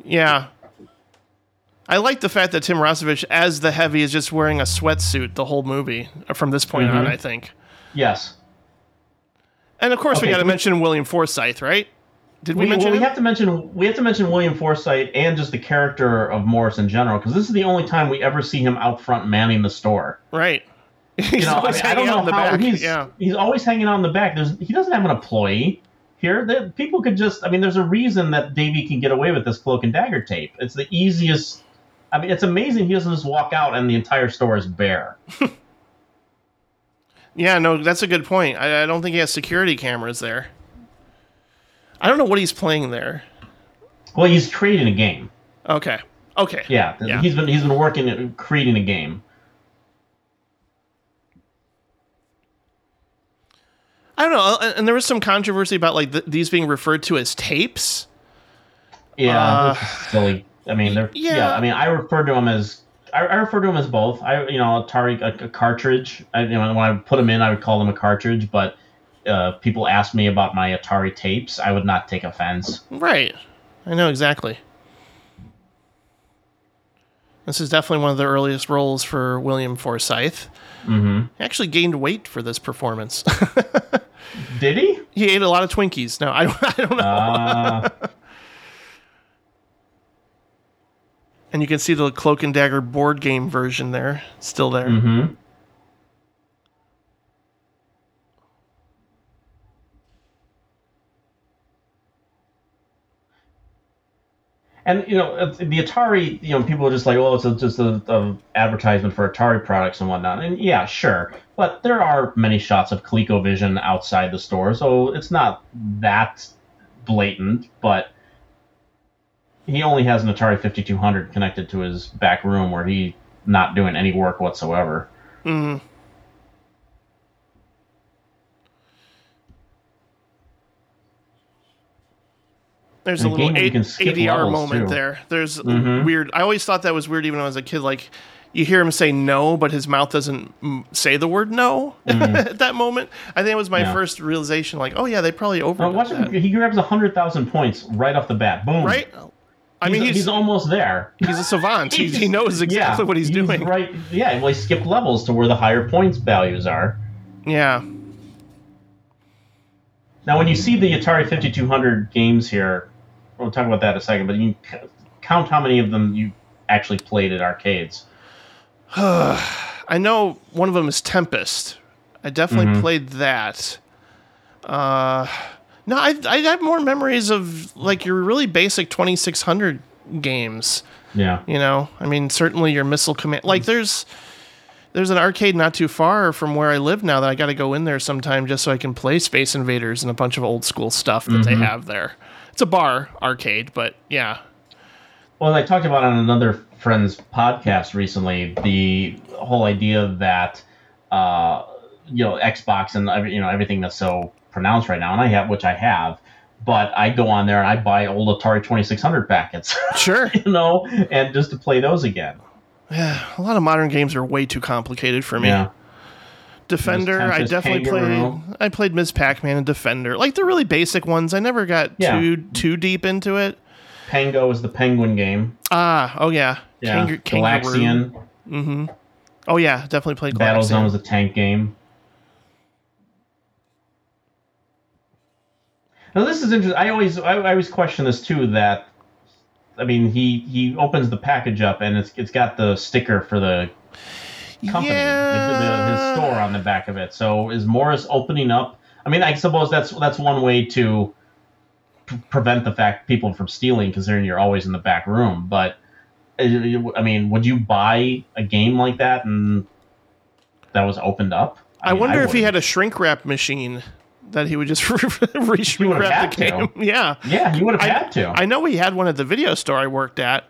Yeah. I like the fact that Tim Rossovich, as the heavy, is just wearing a sweatsuit the whole movie uh, from this point on. Mhm. I think. Yes. And of course, we got to mention William Forsythe, right? Did we, We, mention well, we have to mention we have to mention William Forsythe and just the character of Morris in general because this is the only time we ever see him out front manning the store. right. He's You know, I, always mean, I hanging don't know out in the how back. he's yeah. he's always hanging out in the back. There's he doesn't have an employee here. That people could just I mean, there's a reason that Davy can get away with this cloak and dagger tape. It's the easiest I mean, it's amazing he doesn't just walk out and the entire store is bare. Yeah, no, that's a good point. I, I don't think he has security cameras there. I don't know what he's playing there. Well, he's creating a game. Okay. Okay. Yeah, Yeah. he's been he's been working at creating a game. I don't know. uh, And there was some controversy about like th- these being referred to as tapes. Yeah, Uh, that's silly. I mean, they're yeah. yeah. I mean, I refer to them as I, I refer to them as both. I you know Atari a, a cartridge. I, you know when I put them in, I would call them a cartridge. But uh, people ask me about my Atari tapes. I would not take offense. Right. I know exactly. This is definitely one of the earliest roles for William Forsythe. hmm He actually gained weight for this performance. Did he? he ate a lot of Twinkies. No, I don't, I don't know. Uh, and you can see the Cloak and Dagger board game version there, still there. hmm And you know the Atari, you know, people are just like, "Oh, it's a, just a, a advertisement for Atari products and whatnot." And yeah, sure, but there are many shots of ColecoVision outside the store, so it's not that blatant. But he only has an Atari 5200 connected to his back room, where he not doing any work whatsoever. Mhm. There's a a little A- ADR moment too. there. There's Mhm. weird. I always thought that was weird, even when I was a kid. Like, you hear him say no, but his mouth doesn't say the word no at that moment. I think it was my Mm-hmm. Yeah. first realization. Like, oh yeah, they probably watch him, he grabs hundred thousand points right off the bat. Boom! right? I mean, he's he's, almost there. he's a savant. he, He's- he knows exactly yeah, what he's, doing. Right? Yeah. Well, he skipped levels to where the higher points values are. Yeah. Now, when you see the Atari 5200 games here, we'll talk about that in a second. But you count how many of them you actually played at arcades. I know one of them is Tempest. I definitely Mm-hmm. played that. Uh, no, I, I have more memories of like your really basic 2600 games. Yeah. You know, I mean, certainly your missile command. Like, there's there's an arcade not too far from where I live now that I got to go in there sometime just so I can play Space Invaders and a bunch of old school stuff that they have there. It's a bar arcade, but yeah, Well, I talked about on another friend's podcast recently the whole idea that uh, you know Xbox and every, you know everything that's so pronounced right now, and I have which I have, but I go on there and I buy old Atari Twenty Six Hundred packets, sure. you know, and just to play those again. yeah, a lot of modern games are way too complicated for me. Yeah, Defender, I definitely Kangaroo. played. I played Ms. Pac-Man and Defender, like the really basic ones. I never got Yeah. too too deep into it. Pengo is the Penguin game. Ah, oh yeah, Yeah, Kangaroo. Galaxian. Oh yeah, definitely played Battlezone Galaxian. is a tank game. Now this is interesting. I always I, I always question this too. That I mean, he he opens the package up and it's it's got the sticker for the company, the, the, his store on the back of it. So is Morris opening up? I mean, I suppose that's that's one way to p- prevent the fact people from stealing, considering you're always in the back room. But uh, I mean, would you buy a game like that and that was opened up? I mean, wonder if he had a shrink wrap machine that he would just re shrink would've wrap the had to. game. Yeah, Yeah, you would have I, had to. I know we had one at the video store I worked at.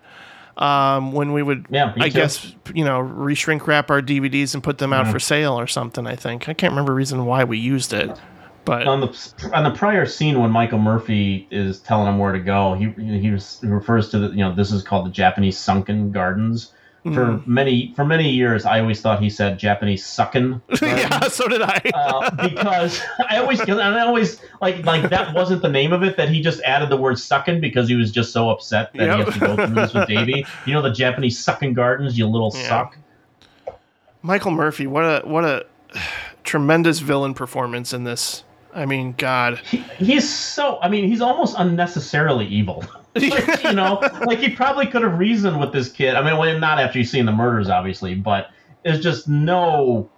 Um, when we would, Yeah, I too. guess you know, re shrink wrap our DVDs and put them out Mhm. for sale or something. I think I can't remember the reason why we used it, but on the on the prior scene when Michael Murphy is telling him where to go, he he, was, he refers to the you know this is called the Japanese sunken gardens. For many for many years, I always thought he said Japanese suckin. yeah, so did I. uh, because I always and I always like like that wasn't the name of it that he just added the word suckin because he was just so upset that he Yep. has to go through this with Davey. You know the Japanese sucking gardens, you little Yeah. suck. Michael Murphy, what a what a tremendous villain performance in this. I mean, God. He, he's so I mean he's almost unnecessarily evil. Like, you know, like he probably could have reasoned with this kid. I mean, well, not after you've seen the murders, obviously, but there's just no,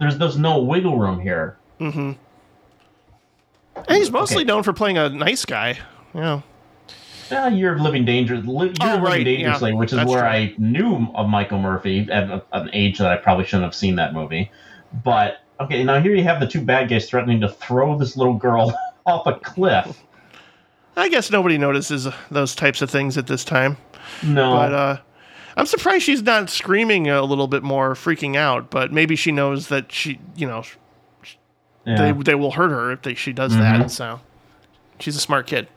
there's there's no wiggle room here. Mm-hmm. And he's mostly Okay. known for playing a nice guy. Yeah. uh, Year of Living Dangerous, li- Year Oh, of right, Living Dangerously, yeah, which is that's where true. I knew of Michael Murphy at a- an age that I probably shouldn't have seen that movie. But okay, now here you have the two bad guys threatening to throw this little girl off a cliff. I guess nobody notices those types of things at this time. No, But uh, I'm surprised she's not screaming a little bit more, freaking out. But maybe she knows that she, you know, yeah. they they will hurt her if they, she does that. So she's a smart kid.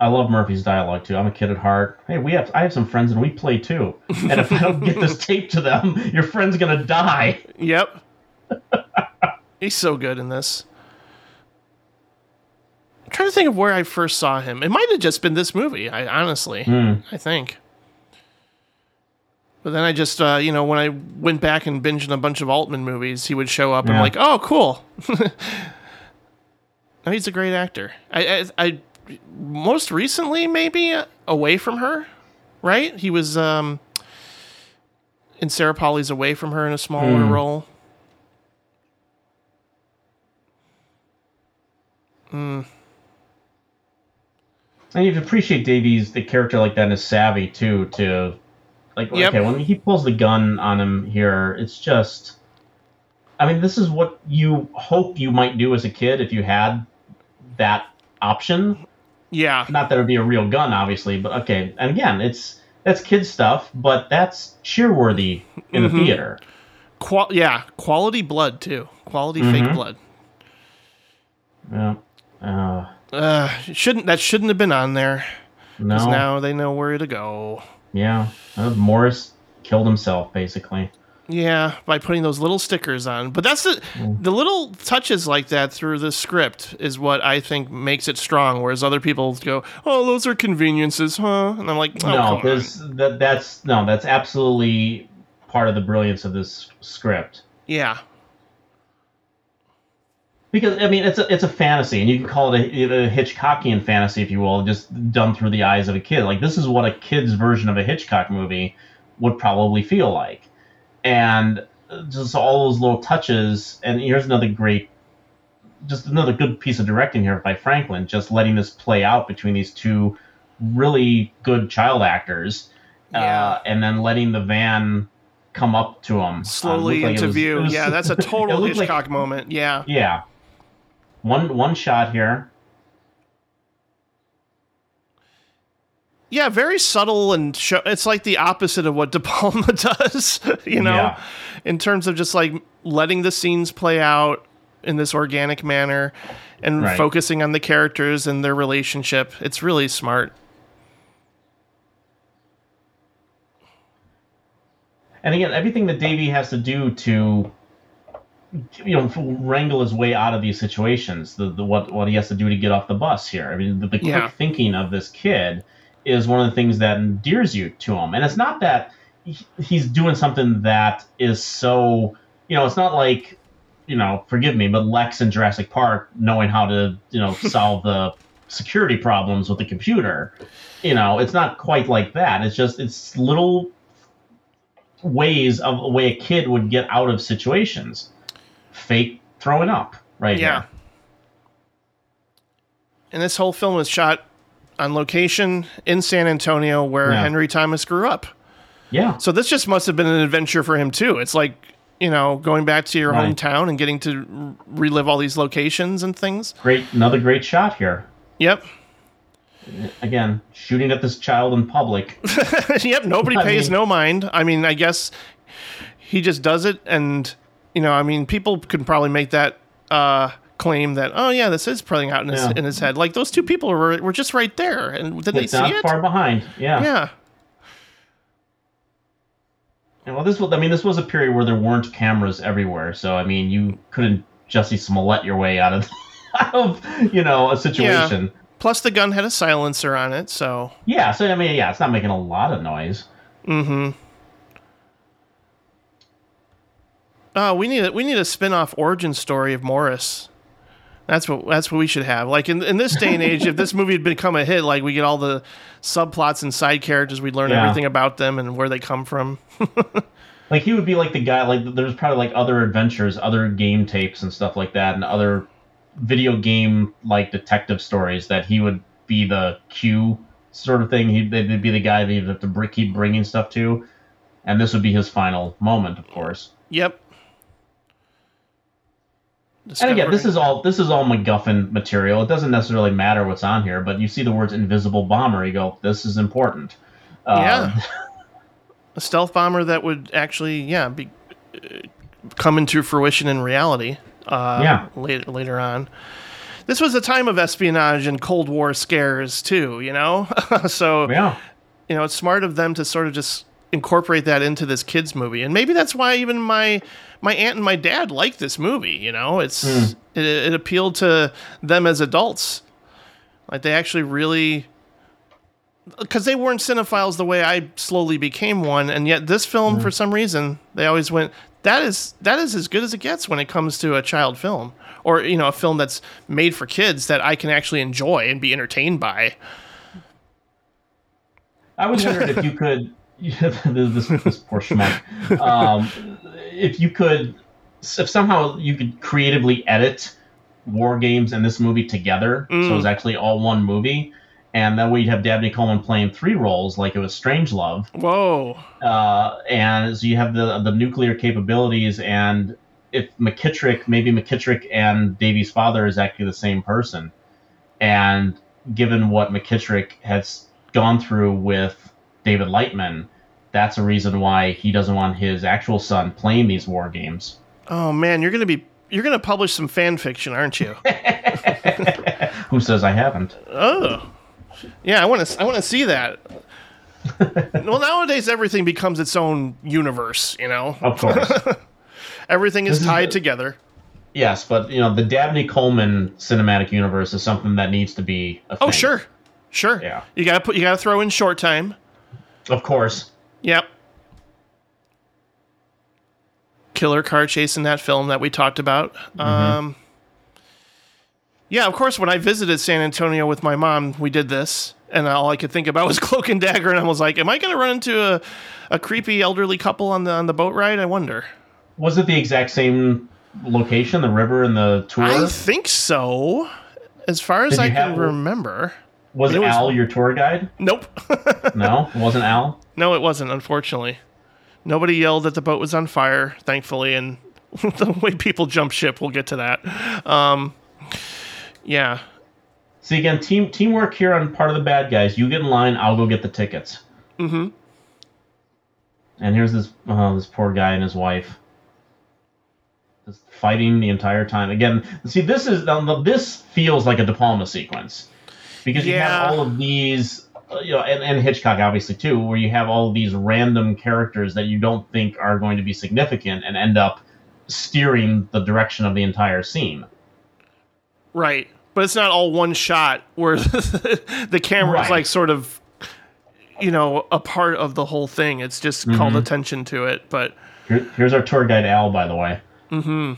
I love Murphy's dialogue too. I'm a kid at heart. Hey, we have I have some friends and we play too. And if I don't get this tape to them, your friend's gonna die. Yep. He's so good in this. I'm trying to think of where I first saw him. It might have just been this movie. I honestly, I think. But then I just, uh, you know, when I went back and binged a bunch of Altman movies, he would show up and I'm like, oh, cool. no, he's a great actor. I, I, I most recently maybe uh, away from her, right? He was um, in Sarah Polley's Away from Her in a smaller role. And you appreciate Davies, the character like that, is savvy too. To like, Yep. okay, when he pulls the gun on him here, it's just. I mean, this is what you hope you might do as a kid if you had that option. Yeah, Not that it'd be a real gun, obviously, but okay. And again, it's that's kid stuff, but that's cheerworthy in Mm-hmm. the theater. Qual- yeah, quality blood too. Quality fake blood. Yeah. Uh, Uh, shouldn't that shouldn't have been on there? No. now they know where to go. Yeah. Uh, Morris killed himself, basically. Yeah, by putting those little stickers on. But that's the the little touches like that through the script is what I think makes it strong. Whereas other people go, "Oh, those are conveniences, huh?" And I'm like, oh, no, that. That's no. That's absolutely part of the brilliance of this script. yeah, Because I mean, it's a it's a fantasy, and you can call it a, a Hitchcockian fantasy, if you will, just done through the eyes of a kid. Like this is what a kid's version of a Hitchcock movie would probably feel like, and just all those little touches. And here's another great, just another good piece of directing here by Franklin, just letting this play out between these two really good child actors, Yeah. uh, and then letting the van come up to him slowly into view. yeah, that's a total looked like- Hitchcock moment. Yeah, yeah. One one shot here. yeah, very subtle and show, it's like the opposite of what De Palma does. you know, Yeah. in terms of just like letting the scenes play out in this organic manner and Right. focusing on the characters and their relationship. It's really smart. And again, everything that Davey has to do to you know wrangle his way out of these situations, the, the what what he has to do to get off the bus here. I mean, the, the quick Yeah. thinking of this kid is one of the things that endears you to him. And it's not that he- he's doing something that is so you know, it's not like you know, forgive me, but Lex in Jurassic Park knowing how to you know solve the security problems with the computer. You know, it's not quite like that. It's just it's little ways of a way a kid would get out of situations. Fake throwing up, right? Yeah. here. And this whole film was shot on location in San Antonio where Yeah. Henry Thomas grew up. Yeah. So this just must have been an adventure for him too. It's like, you know, going back to your Right. hometown and getting to relive all these locations and things. Great another great shot here. Yep. Again, shooting at this child in public. yep, nobody I pays mean- no mind. I mean, I guess he just does it and you know, I mean, people could probably make that uh claim that oh yeah, this is playing out in his Yeah. in his head. Like those two people were were just right there and did they see it? far behind. Yeah. Yeah. And, Well, this was. I mean, this was a period where there weren't cameras everywhere, so I mean, you couldn't Jussie Smollett your way out of, out of you know, a situation. Plus the gun had a silencer on it, so Yeah. So I mean, yeah, it's not making a lot of noise. Oh, we need a, we need a spin-off origin story of Morris. That's what that's what we should have. Like in in this day and age, if this movie had become a hit, like we get all the subplots and side characters, we'd learn Yeah. everything about them and where they come from. Like he would be like the guy. Like there's probably like other adventures, other game tapes and stuff like that, and other video game like detective stories that he would be the Q sort of thing. He'd, they'd be the guy that you'd have to keep bringing stuff to, and this would be his final moment, of course. Yep. And again, this is all this is all MacGuffin material. It doesn't necessarily matter what's on here, but you see the words "invisible bomber," you go, "This is important." Yeah. Um, a stealth bomber that would actually, yeah, be uh, come into fruition in reality. Uh, Yeah. Later, later on, this was a time of espionage and Cold War scares too. You know, so yeah. you know it's smart of them to sort of just incorporate that into this kids movie, and maybe that's why even my my aunt and my dad like this movie. You know, it's it, it appealed to them as adults. Like they actually really because they weren't cinephiles the way I slowly became one, and yet this film, for some reason, they always went. That is that is as good as it gets when it comes to a child film, or you know, a film that's made for kids that I can actually enjoy and be entertained by. I was wondering if you could, this, this poor schmuck, um, if you could, if somehow you could creatively edit War Games and this movie together, so it's actually all one movie, and that way you'd have Dabney Coleman playing three roles, like it was Strangelove, Whoa, uh, and so you have the the nuclear capabilities, and if McKittrick, maybe McKittrick and Davy's father is actually the same person, and given what McKittrick has gone through with David Lightman, that's a reason why he doesn't want his actual son playing these war games. oh man, you're gonna be you're gonna publish some fan fiction, aren't you? Who says I haven't? oh, yeah, I want to I want to see that. well, nowadays everything becomes its own universe. You know, Of course. everything is This is tied the- together. yes, but you know the Dabney Coleman cinematic universe is something that needs to be. Oh, sure, sure. Yeah. You gotta put you gotta throw in short time. Of course. Yep. Killer car chase in that film that we talked about. Um, yeah, of course. When I visited San Antonio with my mom, we did this, and all I could think about was Cloak and Dagger, and I was like, "Am I going to run into a, a creepy elderly couple on the on the boat ride?" I wonder. Was it the exact same location, the river and the tour? I think so. As far as Did I can have- remember. was it was- Al your tour guide? Nope. No, it wasn't Al. No, it wasn't, unfortunately. Nobody yelled that the boat was on fire, thankfully, and the way people jump ship, we'll get to that. Um, yeah. See again, team teamwork here on part of the bad guys. You get in line, I'll go get the tickets. Mm-hmm. And here's this uh, this poor guy and his wife, just fighting the entire time. Again, see this is this feels like a De Palma sequence because you Yeah. have all of these, you know, and, and Hitchcock obviously too, where you have all these random characters that you don't think are going to be significant and end up steering the direction of the entire scene. Right. But it's not all one shot where the camera's Right. like sort of, you know, a part of the whole thing. It's just called Mm-hmm. attention to it. But Here, here's our tour guide Al, by the way. mm-hmm.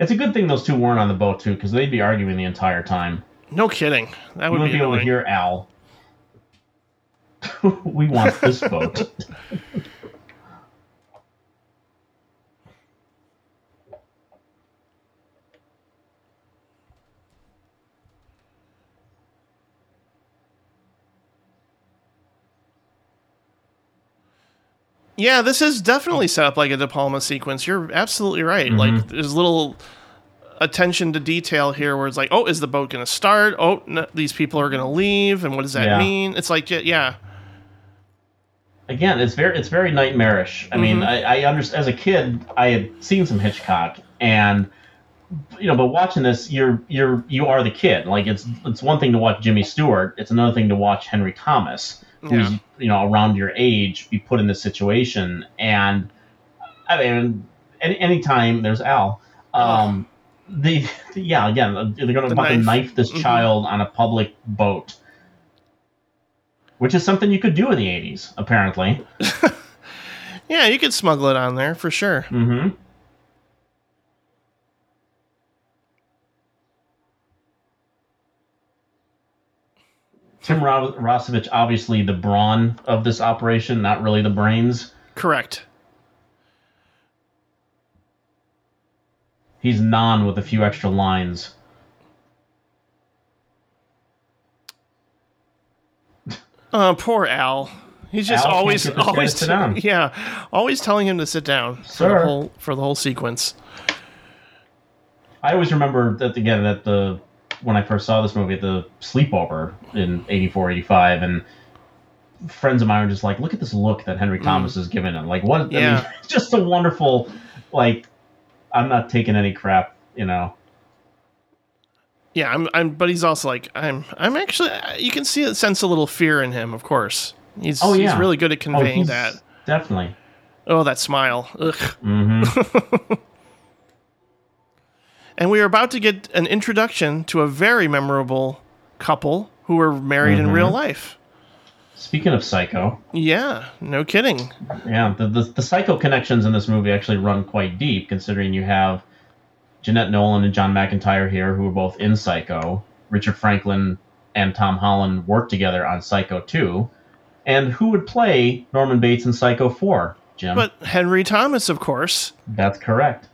It's a good thing those two weren't on the boat too, because they'd be arguing the entire time. no kidding. That You would wouldn't be be able to hear Al. we want this boat. Yeah, this is definitely set up like a De Palma sequence. You're absolutely right. Mm-hmm. Like, there's little attention to detail here where it's like, oh, is the boat going to start? Oh, no, these people are going to leave, and what does that Yeah. mean? It's like, yeah, Again, it's very it's very nightmarish. I mean, Mhm. I, I understand. As a kid, I had seen some Hitchcock, and you know, but watching this, you're you're you are the kid. Like it's it's one thing to watch Jimmy Stewart. It's another thing to watch Henry Thomas, who's Yeah. you know around your age, be put in this situation. And I mean, any anytime there's Al, um, the yeah, again, they're going to The to knife. knife this Mhm. child on a public boat. Which is something you could do in the 80s, apparently. yeah. You could smuggle it on there for sure. Mm-hmm. Tim Rossovich, obviously the brawn of this operation, not really the brains. Correct. He's non with a few extra lines. Uh, poor Al. He's just Al always, get this guy to always, yeah, always telling him to sit down for the Sir. whole for the whole sequence. I always remember that again that the when I first saw this movie at the sleepover in 84, 85, and friends of mine were just like, "Look at this look that Henry Thomas is giving him." Like, what? I Yeah. mean, just a wonderful, like, I'm not taking any crap, you know. Yeah, I'm, I'm, but he's also like, I'm, I'm actually. You can see, sense a little fear in him. Of course, he's, Oh, yeah. he's really good at Oh, conveying he's that. definitely. Oh, that smile. Ugh. hmm And we are about to get an introduction to a very memorable couple who were married in real mm-hmm. life. Speaking of Psycho, Yeah, no kidding. yeah, the, the the Psycho connections in this movie actually run quite deep, considering you have Jeanette Nolan and John McIntire here, who are both in Psycho. Richard Franklin and Tom Holland worked together on Psycho 2. And who would play Norman Bates in Psycho 4, Jim? But Henry Thomas, of course, That's correct.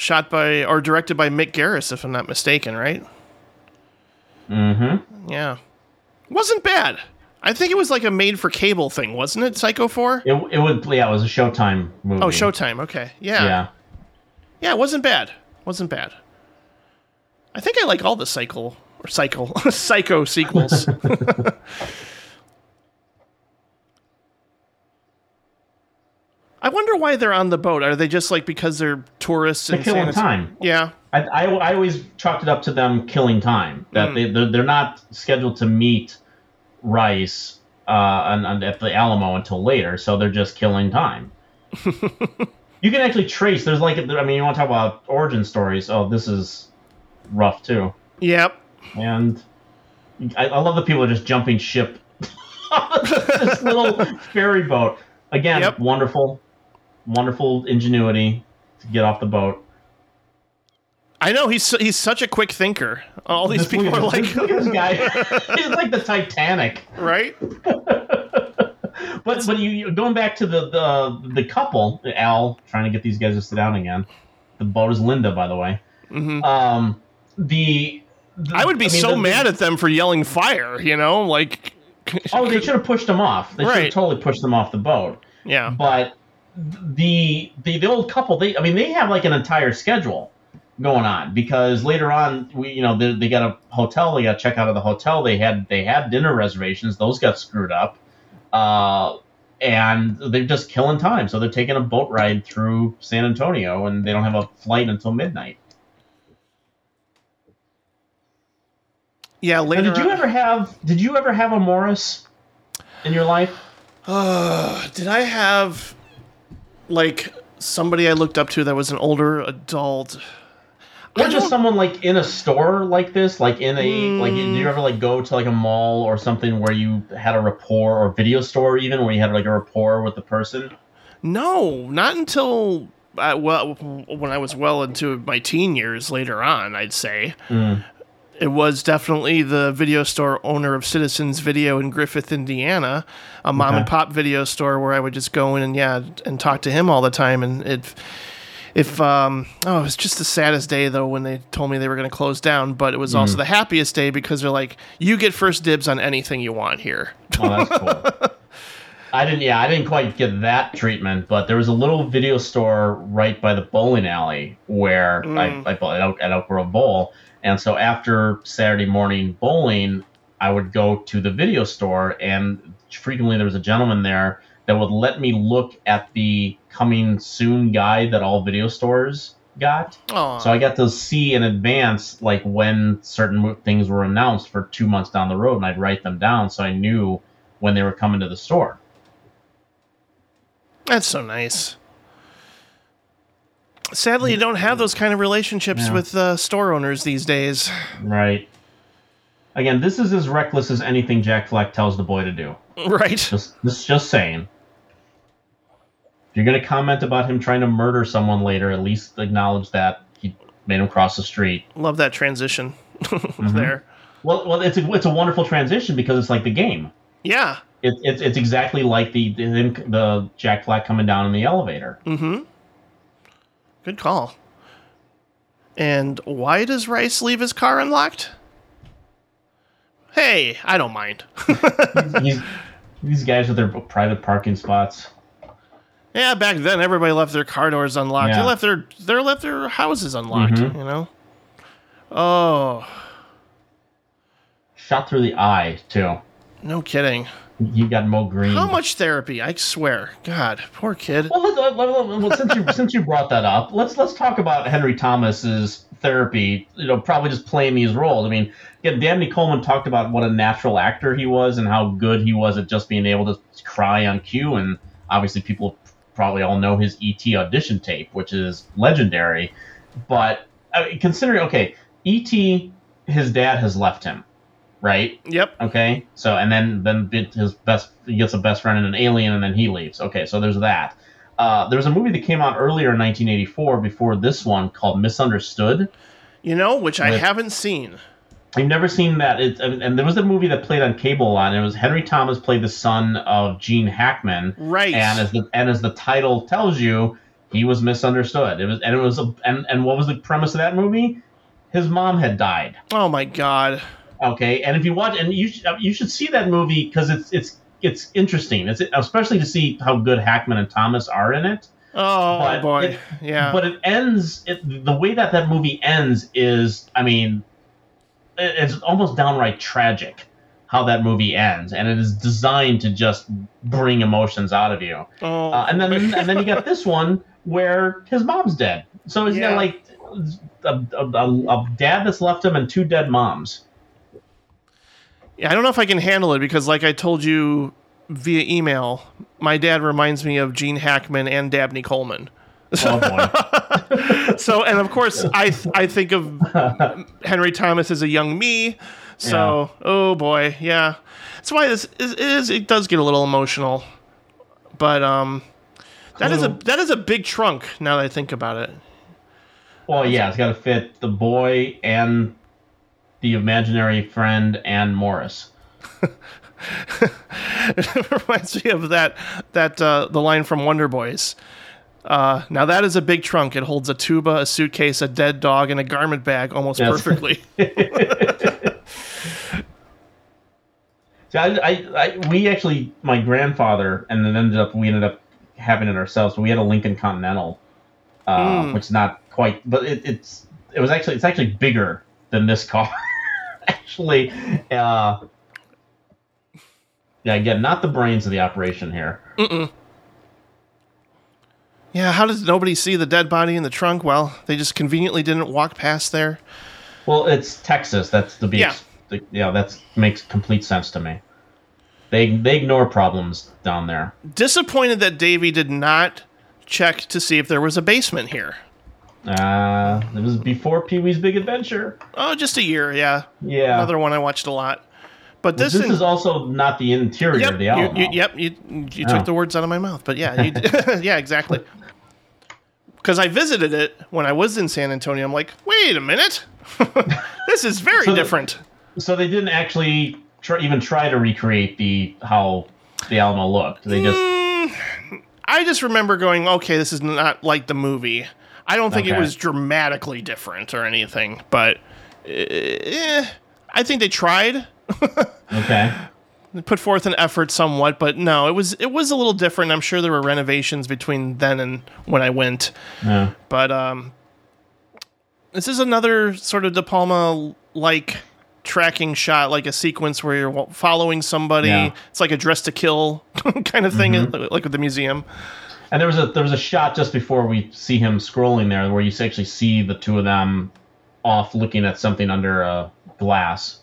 Shot by or directed by Mick Garris, if I'm not mistaken, right? Mm-hmm. Yeah, wasn't bad. I think it was like a made-for-cable thing, wasn't it? Psycho Four. It, it would, yeah, it was a Showtime movie. Oh, Showtime. Okay, yeah. Yeah. Yeah, it wasn't bad. Wasn't bad. I think I like all the cycle or cycle psycho sequels. I wonder why they're on the boat. Are they just like because they're tourists They're killing time. Yeah. I, I, I always chalked it up to them killing time. That they they're, they're not scheduled to meet Rice uh, on, on, at the Alamo until later, so they're just killing time. you can actually trace. There's like I mean, you want to talk about origin stories? Oh, this is rough too. Yep. And I, I love the people just jumping ship. this little ferry boat again. Yep. Wonderful, wonderful ingenuity to get off the boat. I know he's he's such a quick thinker. All these This- people look are like, this guy. He's like the Titanic. right? But but you, going back to the, the the couple, Al trying to get these guys to sit down again. The boat is Linda, by the way. Um, the, the- Mm-hmm. I would be mean, so the- mad at them for yelling fire. You know, like. Oh, they should have pushed them off. They should have totally pushed them off the boat. Yeah. But the the the old couple, they I mean, they have like an entire schedule going on because later on, we you know they, they got a hotel, they got to check out of the hotel. They had they had dinner reservations, those got screwed up, uh, and they're just killing time. So they're taking a boat ride through San Antonio, and they don't have a flight until midnight. Yeah. Now, Later. did you on- ever have Did you ever have a Morris in your life? Did I have like somebody I looked up to that was an older adult? Or just someone like in a store like this, like in a like. Did you ever like go to like a mall or something where you had a rapport or video store even where you had like a rapport with the person? No, not until uh, well when I was well into my teen years. Later on, I'd say it was definitely the video store owner of Citizens Video in Griffith, Indiana, a mom and pop video store where I would just go in and yeah and talk to him all the time. And it, if um oh, it was just the saddest day though when they told me they were going to close down. But it was also the happiest day because they're like, you get first dibs on anything you want here. Oh, that's cool. I didn't. Yeah, I didn't quite get that treatment, but there was a little video store right by the bowling alley where I, I bought at Elk, at Elk Grove Bowl, and so after Saturday morning bowling, I would go to the video store, and frequently there was a gentleman there that would let me look at the coming soon guide that all video stores got. Aw. So I got to see in advance, like when certain things were announced for two months down the road, and I'd write them down so I knew when they were coming to the store. That's so nice. Sadly, you don't have those kind of relationships Yeah. with uh, store owners these days. Right. Again, this is as reckless as anything Jack Flack tells the boy to do. Right? Just, just, just saying. If you're gonna comment about him trying to murder someone later, at least acknowledge that he made him cross the street. Love that transition Mm-hmm. there. Well, well, it's a, it's a wonderful transition because it's like the game. Yeah. It, it's it's exactly like the, the the Jack Flack coming down in the elevator. Good call. And why does Rice leave his car unlocked? Hey, I don't mind. He's, these guys with their private parking spots. yeah, back then everybody left their car doors unlocked. They left their they left their houses unlocked. Mhm. You know. Oh, Shot through the eye too. no kidding. He got Moe Greene. How much therapy? I swear. God, poor kid. Well, let, let, let- well, since you since you brought that up, let's let's talk about Henry Thomas's therapy. You know, probably just playing these roles. I mean, again, Dabney Coleman talked about what a natural actor he was and how good he was at just being able to cry on cue. And obviously, people probably all know his ET audition tape, which is legendary. But I mean, considering, okay, ET, his dad has left him, right? Yep. Okay, so and then then his best he gets a best friend and an alien, and then he leaves. Okay, so there's that. Uh, there was a movie that came out earlier in 1984 before this one called Misunderstood. You know, which I With- haven't seen. I've never seen that. It, and and there was a movie that played on cable a lot, and it was Henry Thomas played the son of Gene Hackman, Right. and as the and as the title tells you, he was misunderstood. It was and it was a, and and what was the premise of that movie? His mom had died. Oh my god. Okay, and if you watch, and you sh- you should see that movie because it's it's it's interesting. It's especially to see how good Hackman and Thomas are in it. Oh But boy. it- yeah. But it ends. It, the way that that movie ends is, I mean, it- it's almost downright tragic how that movie ends, and it is designed to just bring emotions out of you. oh. Uh, and then and then you got this one where his mom's dead. So he's Yeah. got like a, a, a, a dad that's left him and two dead moms. Yeah, I don't know if I can handle it because, like I told you via email, my dad reminds me of Gene Hackman and Dabney Coleman. Oh boy. So, and of course, I I think of Henry Thomas as a young me. So, oh boy, yeah. That's why this is, it is. It does get a little emotional, but um, that is a that is a big trunk. Now that I think about it. Well, yeah, it's got to fit the boy and the imaginary friend and Morris. it reminds me of that that uh, the line from Wonder Boys. Uh, now that is a big trunk. It holds a tuba, a suitcase, a dead dog, and a garment bag almost Yes. perfectly. So I, I, I, we actually, my grandfather, and then ended up, we ended up having it ourselves. But we had a Lincoln Continental, uh, Hmm. which is not quite, but it, it's, it was actually, it's actually bigger than this car. Actually, uh, yeah, again, not the brains of the operation here. yeah, how does nobody see the dead body in the trunk? Well, they just conveniently didn't walk past there. Well, it's Texas. That's the big. Yeah. The, yeah, that makes complete sense to me. They they ignore problems down there. Disappointed that Davy did not check to see if there was a basement here. Uh, it was before Pee Wee's Big Adventure. Oh, just a year, yeah. Yeah. Another one I watched a lot. But this, this in- is also not the interior yep, of the you, Alamo. you, yep, you, you Oh. took the words out of my mouth. But yeah, you, yeah, exactly. Because I visited it when I was in San Antonio. I'm like, wait a minute, this is very So different. So they didn't actually try, even try to recreate the how the Alamo looked. They just I just remember going, okay, this is not like the movie. I don't think it was dramatically different or anything, but eh, I think they tried. okay. They put forth an effort somewhat, but no, it was it was a little different. I'm sure there were renovations between then and when I went. Yeah. But um, this is another sort of De Palma like tracking shot, like a sequence where you're following somebody. Yeah. It's like a Dressed to Kill kind of thing, like with the museum. And there was a there was a shot just before we see him scrolling there where you actually see the two of them off looking at something under a glass,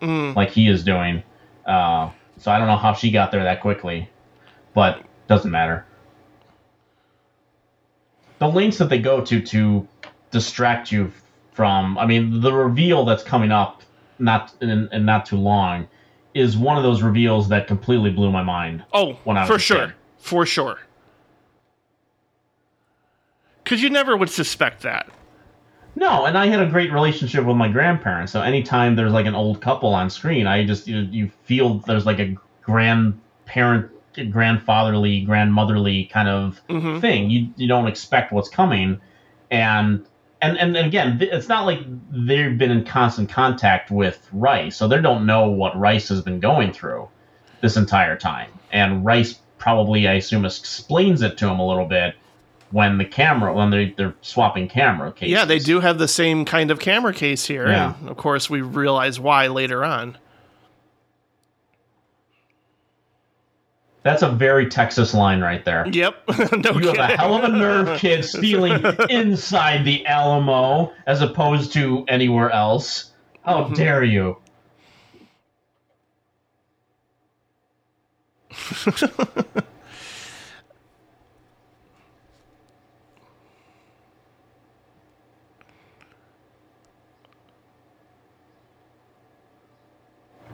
like he is doing. Uh, so I don't know how she got there that quickly, but doesn't matter. The lengths that they go to to distract you from, I mean, the reveal that's coming up, not in, in not too long, is one of those reveals that completely blew my mind. Oh, When I for sure, kid. for sure. Because you never would suspect that. No, and I had a great relationship with my grandparents. So anytime there's like an old couple on screen, I just you, you feel there's like a grandparent, grandfatherly, grandmotherly kind of mm-hmm. thing. You you don't expect what's coming, and and, and and again, it's not like they've been in constant contact with Rice, so they don't know what Rice has been going through this entire time. And Rice probably, I assume, explains it to him a little bit when the camera when they they're swapping camera cases. Yeah, they do have the same kind of camera case here. Yeah. And of course, we realize why later on. That's a very Texas line right there. Yep. no You have a hell of a nerve, kid, stealing inside the Alamo as opposed to anywhere else. How Mm-hmm. dare you?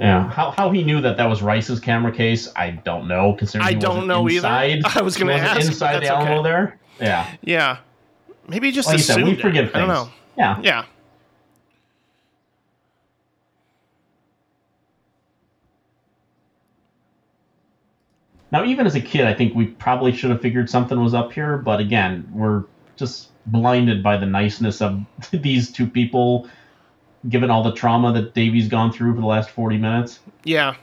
Yeah, how, how he knew that that was Rice's camera case, I don't know. Considering I he don't wasn't know either. inside, I was gonna ask, but inside that's the Alamo okay. there. Yeah, Yeah. Maybe just like you said, assumed we it. forgive things. I don't know. Yeah, Yeah. Now, even as a kid, I think we probably should have figured something was up here. But again, we're just blinded by the niceness of these two people, given all the trauma that Davey's gone through for the last 40 minutes. Yeah.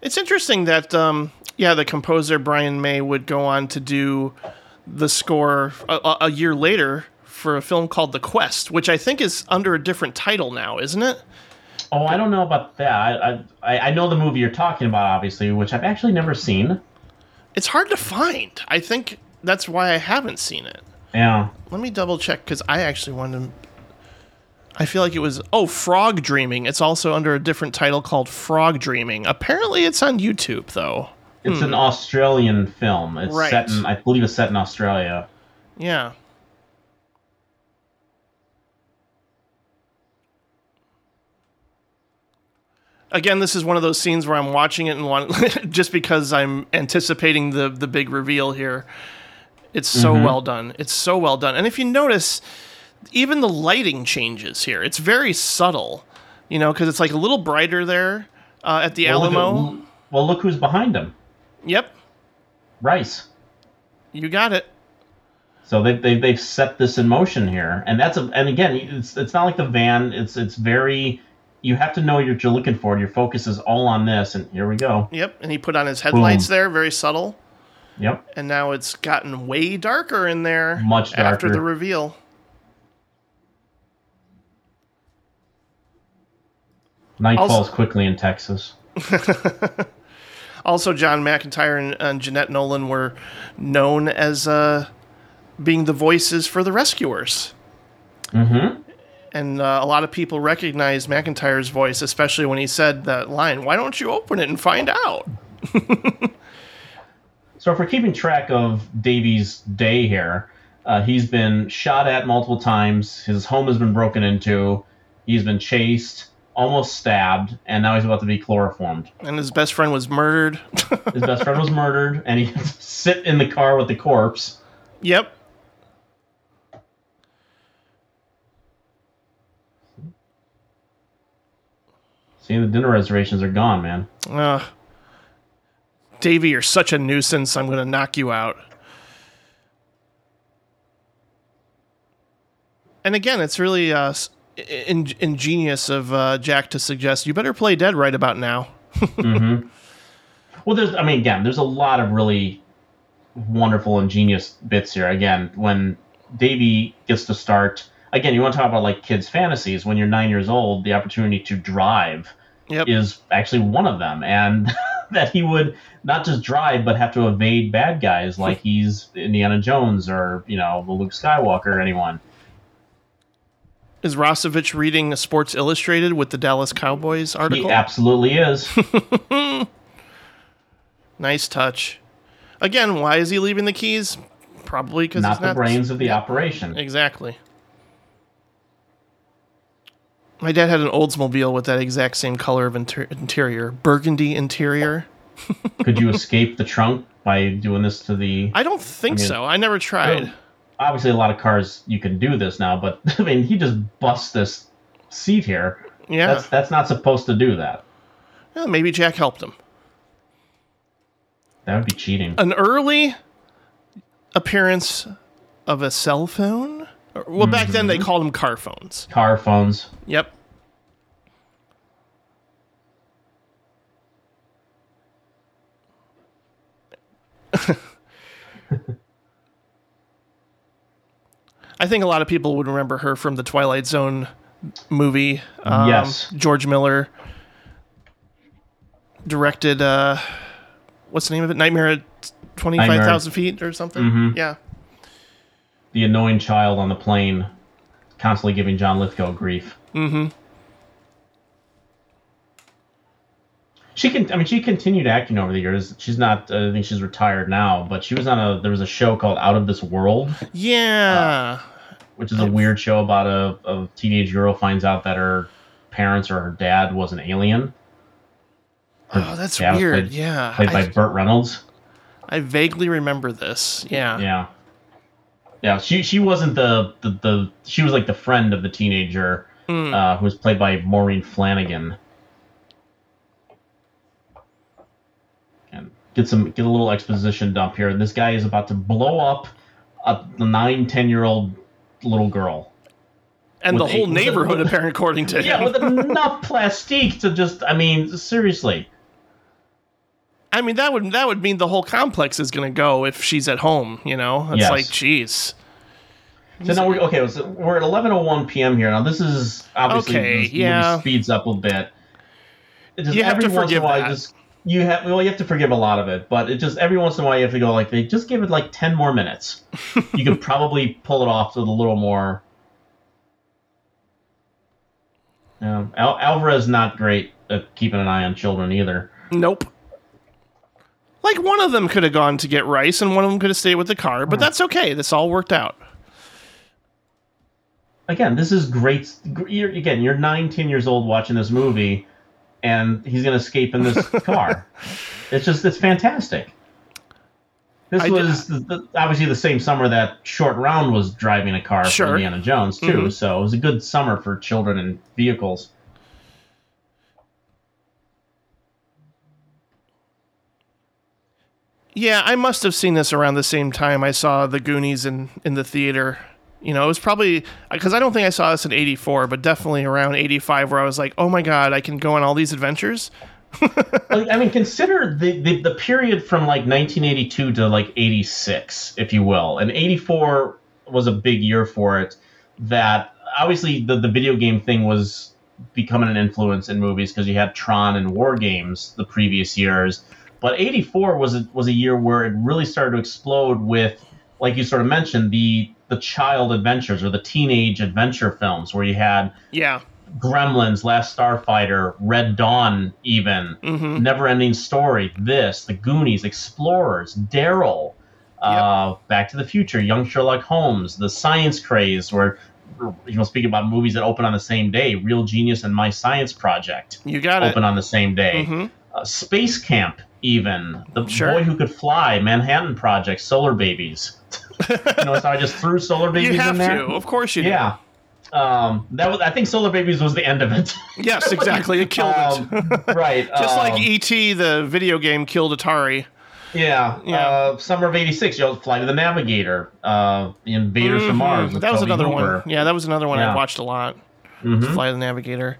It's interesting that, um, yeah, the composer Brian May would go on to do the score a, a- a year later for a film called The Quest, which I think is under a different title now, isn't it? Oh, I don't know about that. I, I, I know the movie you're talking about, obviously, which I've actually never seen. It's hard to find. I think that's why I haven't seen it. Yeah. Let me double check because I actually wanted to. I feel like it was oh Frog Dreaming. It's also under a different title called Frog Dreaming. Apparently, it's on YouTube though. It's an Australian film. It's Hmm. Right. set in, I believe it's set in Australia. Yeah. Again, this is one of those scenes where I'm watching it and want just because I'm anticipating the the big reveal here. It's so well done. It's so well done. And if you notice, even the lighting changes here. It's very subtle, you know, because it's like a little brighter there uh, at the Well, look at- Alamo. well, look who's behind him Yep, Rice. you got it. So they they they've set this in motion here, and that's a and again, it's it's not like the van. It's it's very. You have to know what you're looking for. Your focus is all on this, and here we go. Yep, and he put on his headlights Boom. there, very subtle. Yep. and now it's gotten way darker in there Much darker. after the reveal. Night Also- falls quickly in Texas. Also, John McIntire and, and Jeanette Nolan were known as uh, being the voices for the rescuers. Mm-hmm. And uh, a lot of people recognize McIntire's voice, especially when he said that line, Why don't you open it and find out? So if we're keeping track of Davy's day here, uh, he's been shot at multiple times. His home has been broken into. He's been chased, almost stabbed, and now he's about to be chloroformed. And his best friend was murdered. His best friend was murdered, and he sit in the car with the corpse. yep. See, the dinner reservations are gone, man. Uh, Davey, you're such a nuisance. I'm going to knock you out. And again, it's really uh, in- ingenious of uh, Jack to suggest you better play dead right about now. Well, there's, I mean, again, there's a lot of really wonderful, ingenious bits here. Again, when Davy gets to start, again, you want to talk about like kids' fantasies. When you're nine years old, the opportunity to drive Yep. is actually one of them, and that he would not just drive, but have to evade bad guys like he's Indiana Jones or you know the Luke Skywalker or anyone. Is Rossovich reading Sports Illustrated with the Dallas Cowboys article? He absolutely is. Nice touch. Again, why is he leaving the keys? Probably because not the brains of the operation. Exactly. My dad had an Oldsmobile with that exact same color of inter- interior, burgundy interior. Could you escape the trunk by doing this to the? I don't think I mean- so. I never tried. Obviously, a lot of cars you can do this now, but I mean, he just busts this seat here. Yeah. That's that's not supposed to do that. Well, maybe Jack helped him. That would be cheating. An early appearance of a cell phone. Well, back then they called them car phones. Car phones. Yep. I think a lot of people would remember her from the Twilight Zone movie. Um, Yes. George Miller directed, uh, what's the name of it? Nightmare at 25,000 feet or something? Mhm. Yeah. The annoying child on the plane, constantly giving John Lithgow grief. Mm-hmm. She can. I mean, she continued acting over the years. She's not. Uh, I think she's retired now. But she was on a. There was a show called Out of This World, Yeah. which is a weird show about a, a teenage girl finds out that her parents or her dad was an alien. oh, that's yeah, it was weird. played- yeah. Played by Burt Reynolds. I vaguely remember this. Yeah. Yeah. Yeah. She she wasn't the the, the she was like the friend of the teenager Mm. uh, who was played by Maureen Flanagan. And get some get a little exposition dump here. This guy is about to blow up a nine ten year old little girl. and the whole a- neighborhood, apparently, according to Yeah, him. with enough plastique to just I mean seriously. I mean, that would that would mean the whole complex is going to go if she's at home. You know, it's Yes. like, geez. So now we're okay. So we're at eleven oh one p.m. here. Now this is obviously Okay, this movie yeah. speeds up a bit. It just You have every to once in a forgive while, that. just you have well, you have to forgive a lot of it, but it just every once in a while you have to go like they just give it like ten more minutes. you could probably pull it off with a little more. Yeah, Al- Alvarez not great at keeping an eye on children either. Nope. Like one of them could have gone to get rice, and one of them could have stayed with the car, but that's okay. This all worked out. again, this is great. You're, again, you're nine, ten years old watching this movie, and he's going to escape in this car. It's just, it's fantastic. This I- was the, the, obviously the same summer that Short Round was driving a car Sure. for Indiana Jones too. Mhm. So it was a good summer for children and vehicles. Yeah, I must have seen this around the same time I saw the Goonies in in the theater. You know, it was probably because I don't think I saw this in '84, but definitely around '85, where I was like, "Oh my god, I can go on all these adventures." I mean, consider the, the the period from like 1982 to like 86, if you will. And 84 was a big year for it. That obviously the the video game thing was becoming an influence in movies because you had Tron and War Games the previous years. But 84 was a, was a year where it really started to explode with, like you sort of mentioned, the the child adventures or the teenage adventure films where you had Yeah, Gremlins, Last Starfighter, Red Dawn, even hmm Never Ending Story, this, The Goonies, Explorers, Daryl, uh, Back to the Future, Young Sherlock Holmes, The Science Craze, where you know speaking about movies that open on the same day, Real Genius and My Science Project you got it. open on the same day, hmm uh, Space Camp, even The Sure. Boy Who Could Fly, Manhattan Project, Solar Babies. you know, so I just threw Solar Babies You have in there. to, of course you do. Yeah. Um, that was. I think Solar Babies was the end of it. Yes, exactly. It killed Um, it. right. Just like um, E.T., the video game killed Atari. Yeah, Yeah. Uh, summer of '86. You know, Flight of the Navigator, uh, Invaders from Mars. Mhm. That was Tobe another Hooper. one. Yeah, that was another one I watched a lot. Mhm. Fly the Navigator.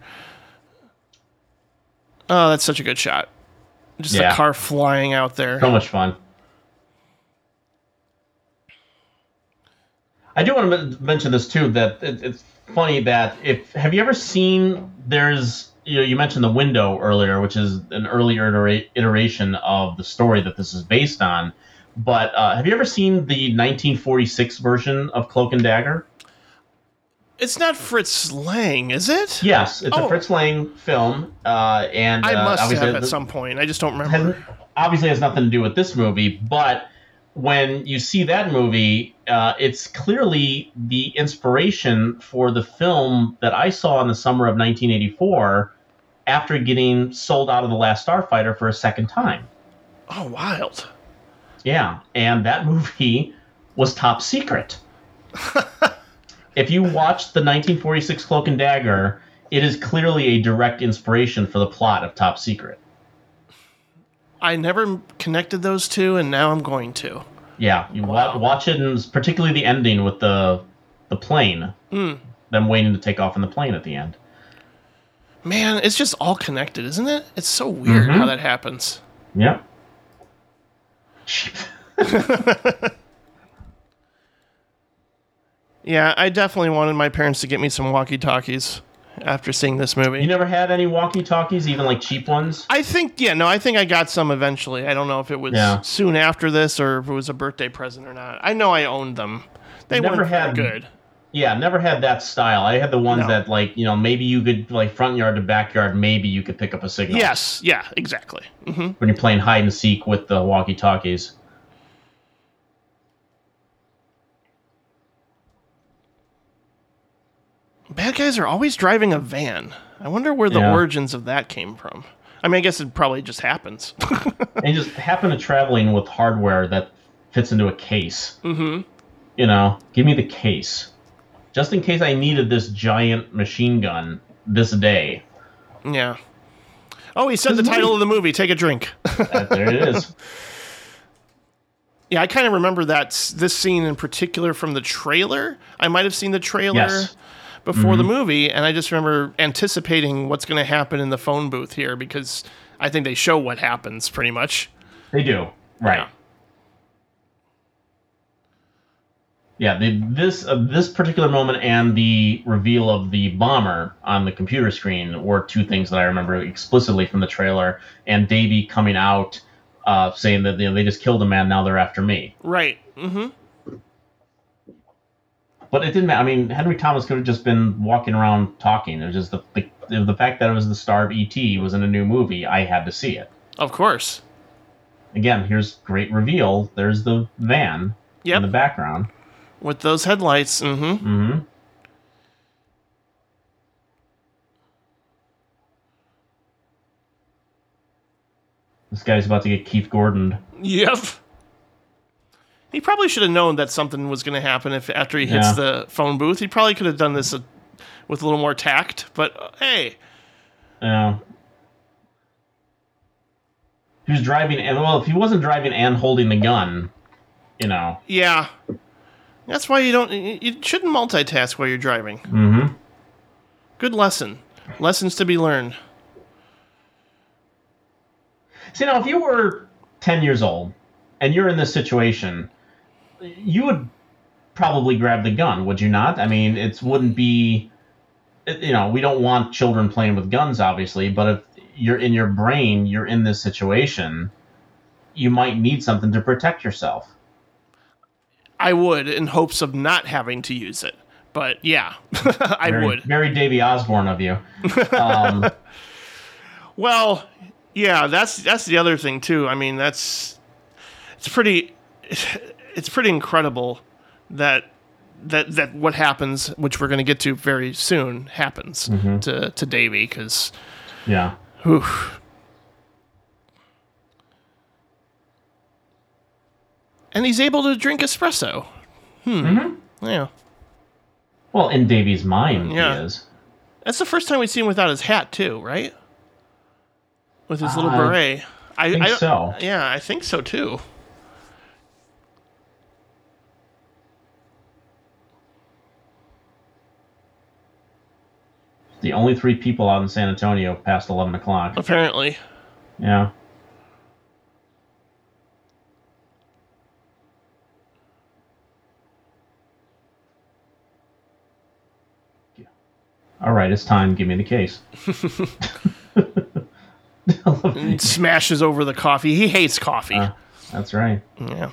Oh, that's such a good shot. Just Yeah. a car flying out there. So much fun. I do want to mention this too. That it, it's funny that if have you ever seen? There's you know you mentioned the window earlier, which is an earlier iteration of the story that this is based on. But uh, have you ever seen the 1946 version of Cloak and Dagger? It's not Fritz Lang, is it? Yes, it's Oh. a Fritz Lang film, uh, and I uh, must have at the- some point. I just don't has, remember. obviously has nothing to do with this movie, but when you see that movie, uh, it's clearly the inspiration for the film that I saw in the summer of 1984 after getting sold out of The Last Starfighter for a second time. Oh, wild. Yeah, and that movie was top secret. if you watch the 1946 Cloak and Dagger, it is clearly a direct inspiration for the plot of Top Secret. I never connected those two, and now I'm going to. Yeah, you wa- watch it, and particularly the ending with the the plane. Mm. Them waiting to take off in the plane at the end. Man, it's just all connected, isn't it? It's so weird Mhm. how that happens. Yep. Yeah, I definitely wanted my parents to get me some walkie talkies after seeing this movie. You never had any walkie talkies, even like cheap ones? I think, yeah, no, I think I got some eventually. I don't know if it was Yeah. soon after this or if it was a birthday present or not. I know I owned them. They Never weren't had- good. Yeah, never had that style. I had the ones No. that like you know maybe you could like front yard to backyard. Maybe you could pick up a signal. Yes, yeah, exactly. hmm When you're playing hide and seek with the walkie talkies. Bad guys are always driving a van. I wonder where the Yeah. origins of that came from. I mean, I guess it probably just happens. and just happen to traveling with hardware that fits into a case. mm-hmm. You know, give me the case, just in case I needed this giant machine gun this day. Yeah. Oh, he said the title of the movie. Take a drink. There it is. Yeah, I kind of remember that this scene in particular from the trailer. I might have seen the trailer Yes. Before the Mhm. movie, and I just remember anticipating what's going to happen in the phone booth here because I think they show what happens pretty much. They do right. Yeah, the, this uh, this particular moment and the reveal of the bomber on the computer screen were two things that I remember explicitly from the trailer. And Davey coming out uh, saying that you know, they just killed a man, now they're after me. Right. Mm-hmm. But it didn't matter. I mean, Henry Thomas could have just been walking around talking. It was just the, the the fact that it was the star of ET was in a new movie. I had to see it. Of course. Again, here's great reveal. There's the van Yep. in the background. With those headlights. Mm-hmm. Mm-hmm. This guy's about to get Keith Gordon. Yep. He probably should have known that something was going to happen if after he hits the phone booth. He probably could have done this uh, with a little more tact. But uh, hey, Yeah. He was driving, and well, if he wasn't driving and holding the gun, you know. yeah, that's why you don't. You shouldn't multitask while you're driving. Mm-hmm. Good lesson. Lessons to be learned. See, now, if you were 10 years old and you're in this situation, you would probably grab the gun, would you not? I mean, it wouldn't be, you know, we don't want children playing with guns, obviously, but if you're in your brain, you're in this situation, you might need something to protect yourself. I would in hopes of not having to use it. But yeah, I Very, would. Very Davy Osborne of you. Um, Well, yeah, that's that's the other thing too. I mean, that's it's pretty it's pretty incredible that that that what happens, which we're going to get to very soon, happens Mhm. to to Davy because yeah. and he's able to drink espresso. Hmm. Mhm. Yeah, Well, in Davy's mind, Yeah. he is. that's the first time we see him without his hat too, right? With his little I beret. I think so. Yeah, I think so too. The only three people out in San Antonio past 11 o'clock. Apparently. Yeah. All right, it's time. Give me the case. smashes over the coffee. He hates coffee. Uh, that's right. yeah.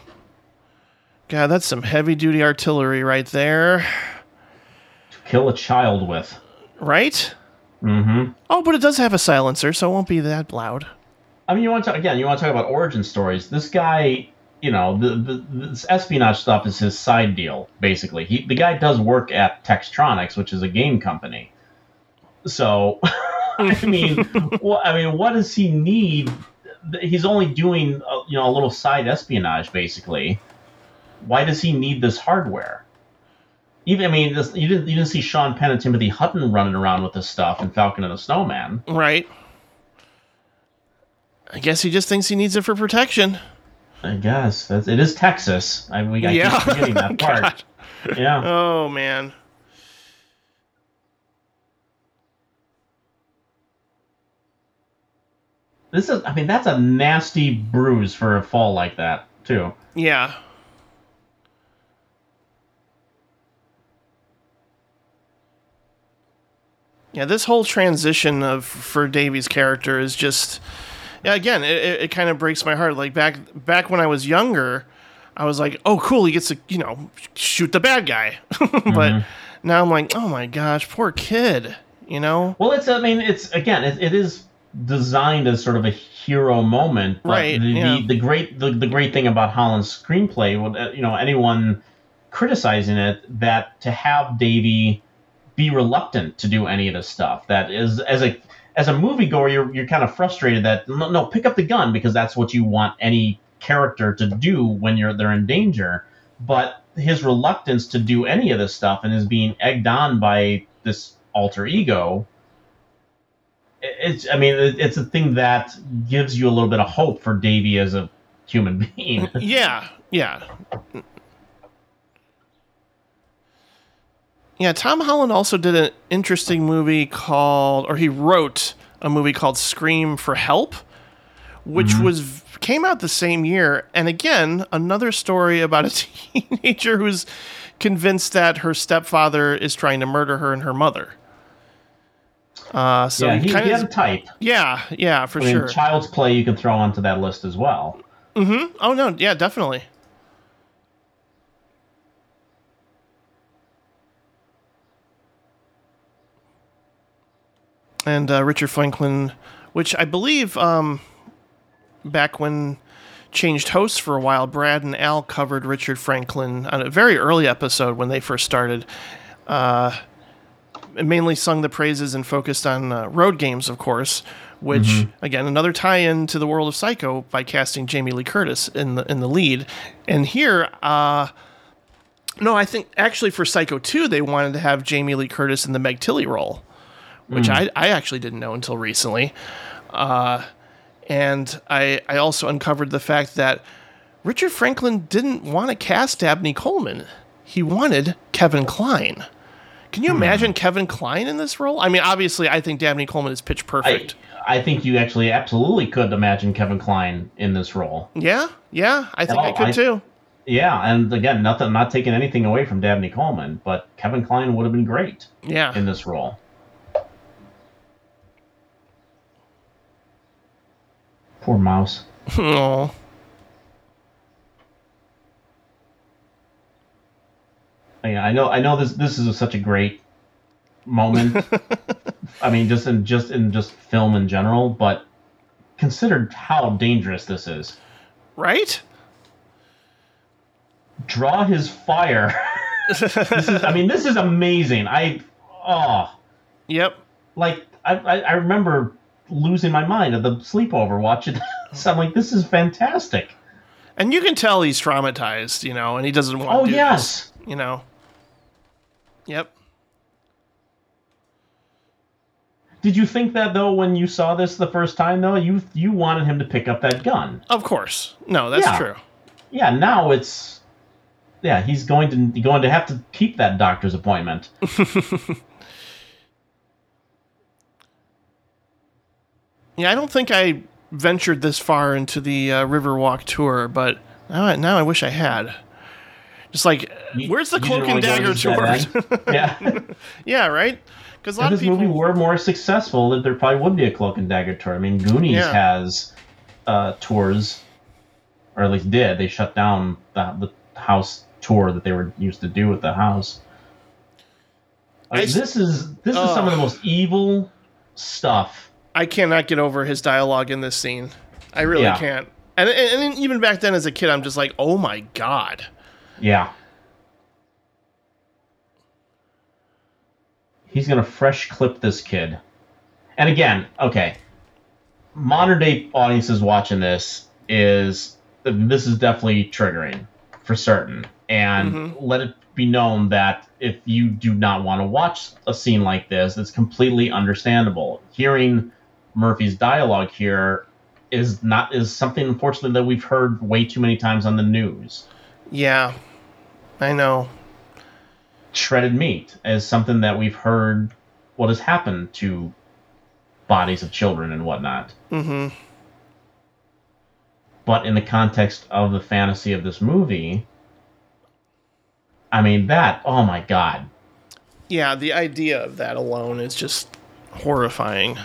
God, that's some heavy duty artillery right there. To kill a child with. Right? Mm-hmm. Oh, but it does have a silencer, so it won't be that loud. I mean, you want to again? You want to talk about origin stories? This guy, you know, the, the this espionage stuff is his side deal. Basically, he the guy does work at Textronics, which is a game company. So, I mean, what I mean, what does he need? He's only doing, uh, you know, a little side espionage, basically. Why does he need this hardware? Even I mean, this, you didn't you didn't see Sean Penn and Timothy Hutton running around with this stuff in Falcon and the Snowman. Right? I guess he just thinks he needs it for protection. I guess that's it is Texas. I, we, I Yeah. keep forgetting that part. Yeah. Oh man. This is. I mean, that's a nasty bruise for a fall like that too. Yeah. Yeah, this whole transition of for Davy's character is just yeah, again, it, it, it kind of breaks my heart. Like back back when I was younger, I was like, "Oh, cool, he gets to, you know, shoot the bad guy." but now I'm like, "Oh my gosh, poor kid." You know? Well, it's. I mean, it's again. It, it is designed as sort of a hero moment. But Right, The, yeah. the, the great the, the great thing about Holland's screenplay, well, uh, you know, anyone criticizing it, that to have Davy be reluctant to do any of this stuff, that is as a as a moviegoer, you're you're kind of frustrated that no, no, pick up the gun because that's what you want any character to do when you're they're in danger. But his reluctance to do any of this stuff and is being egged on by this alter ego it's i mean it- it's a thing that gives you a little bit of hope for davy as a human being Yeah, yeah. Yeah, Tom Holland also did an interesting movie called, or he wrote a movie called Scream for Help, which was came out the same year. And again, another story about a teenager who's convinced that her stepfather is trying to murder her and her mother. Uh, so yeah he, he had a type yeah, yeah, for i mean sure. child's play you can throw onto that list as well Mm-hmm. Oh no, yeah, definitely. And uh, Richard Franklin, which I believe um, back when changed hosts for a while, Brad and Al covered Richard Franklin on a very early episode when they first started. Uh, mainly sung the praises and focused on uh, road games, of course. Which again, another tie-in to the world of Psycho by casting Jamie Lee Curtis in the in the lead. And here, uh, no, I think actually for Psycho 2, they wanted to have Jamie Lee Curtis in the Meg Tilly role, which I, I actually didn't know until recently. Uh, and I, I also uncovered the fact that Richard Franklin didn't want to cast Dabney Coleman. He wanted Kevin Kline. Can you imagine Kevin Kline in this role? I mean, obviously, I think Dabney Coleman is pitch perfect. I think you actually absolutely could imagine kevin kline in this role yeah, yeah, I think I could I- too. yeah and again nothing not taking anything away from dabney coleman but kevin kline would have been great Yeah. in this role poor mouse Oh, Yeah, I know. I know this. This is such a great moment. I mean, just in just in just film in general, but consider how dangerous this is. right? Draw his fire. this is. I mean, this is amazing. I. Oh, Yep. like I. I, I remember losing my mind at the sleepover watching this. I'm like, this is fantastic. And you can tell he's traumatized, you know, and he doesn't want Oh to do yes. this, you know. Yep. Did you think that though when you saw this the first time though? You you wanted him to pick up that gun. Of course. No, that's Yeah. true. yeah, now it's yeah, he's going to going to have to keep that doctor's appointment. Yeah, I don't think I ventured this far into the uh, Riverwalk tour, but now I, now I wish I had. Just like, You- where's the Cloak and Dagger to tour? yeah, yeah, right? Because a lot if of this people. movie were more successful, then there probably would be a Cloak and Dagger tour. I mean, Goonies Yeah. has uh, tours, or at least did. They shut down the, the house tour that they were used to do with the house. I I mean, s- this is this is some of the most evil stuff. I cannot get over his dialogue in this scene. I really Yeah. can't. And, and, and even back then as a kid, I'm just like, oh my god. Yeah. He's gonna fresh clip this kid. And again, okay. Modern day audiences watching this is this is definitely triggering for certain. And mm-hmm. let it be known that if you do not want to watch a scene like this, it's completely understandable. Hearing Murphy's dialogue here is not is something unfortunately that we've heard way too many times on the news. Yeah, I know. Shredded meat is something that we've heard what has happened to bodies of children and whatnot. Mm-hmm. But in the context of the fantasy of this movie, I mean that. Oh my god. Yeah, the idea of that alone is just horrifying.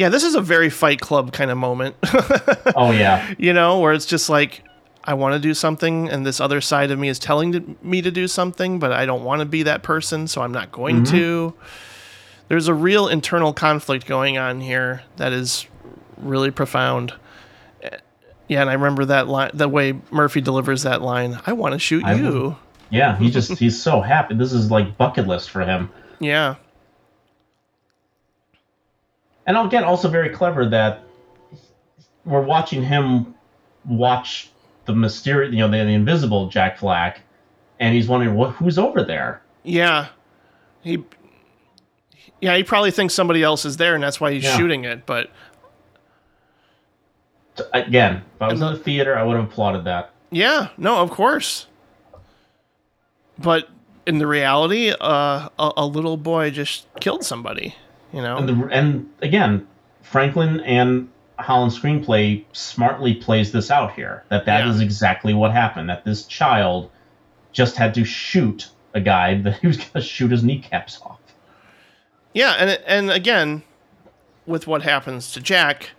Yeah, this is a very Fight Club kind of moment. oh yeah. You know, where it's just like I want to do something, and this other side of me is telling to, me to do something, but I don't want to be that person, so I'm not going mm-hmm. to. There's a real internal conflict going on here that is really profound. Yeah, and I remember that line, the way Murphy delivers that line. I want to shoot I you. Yeah, he just he's so happy. This is like bucket list for him. Yeah. And again, also very clever that we're watching him watch the mysterious, you know, the, the invisible Jack Flack, and he's wondering what who's over there. Yeah, he. Yeah, he probably thinks somebody else is there, and that's why he's yeah. shooting it. But again, if I was in the theater, I would have applauded that. Yeah, no, of course. But in the reality, uh, a, a, little boy just killed somebody. You know, and, the, and again, Franklin and Holland screenplay smartly plays this out here. That that yeah. is exactly what happened. That this child just had to shoot a guy that he was going to shoot his kneecaps off. Yeah, and and again, with what happens to Jack,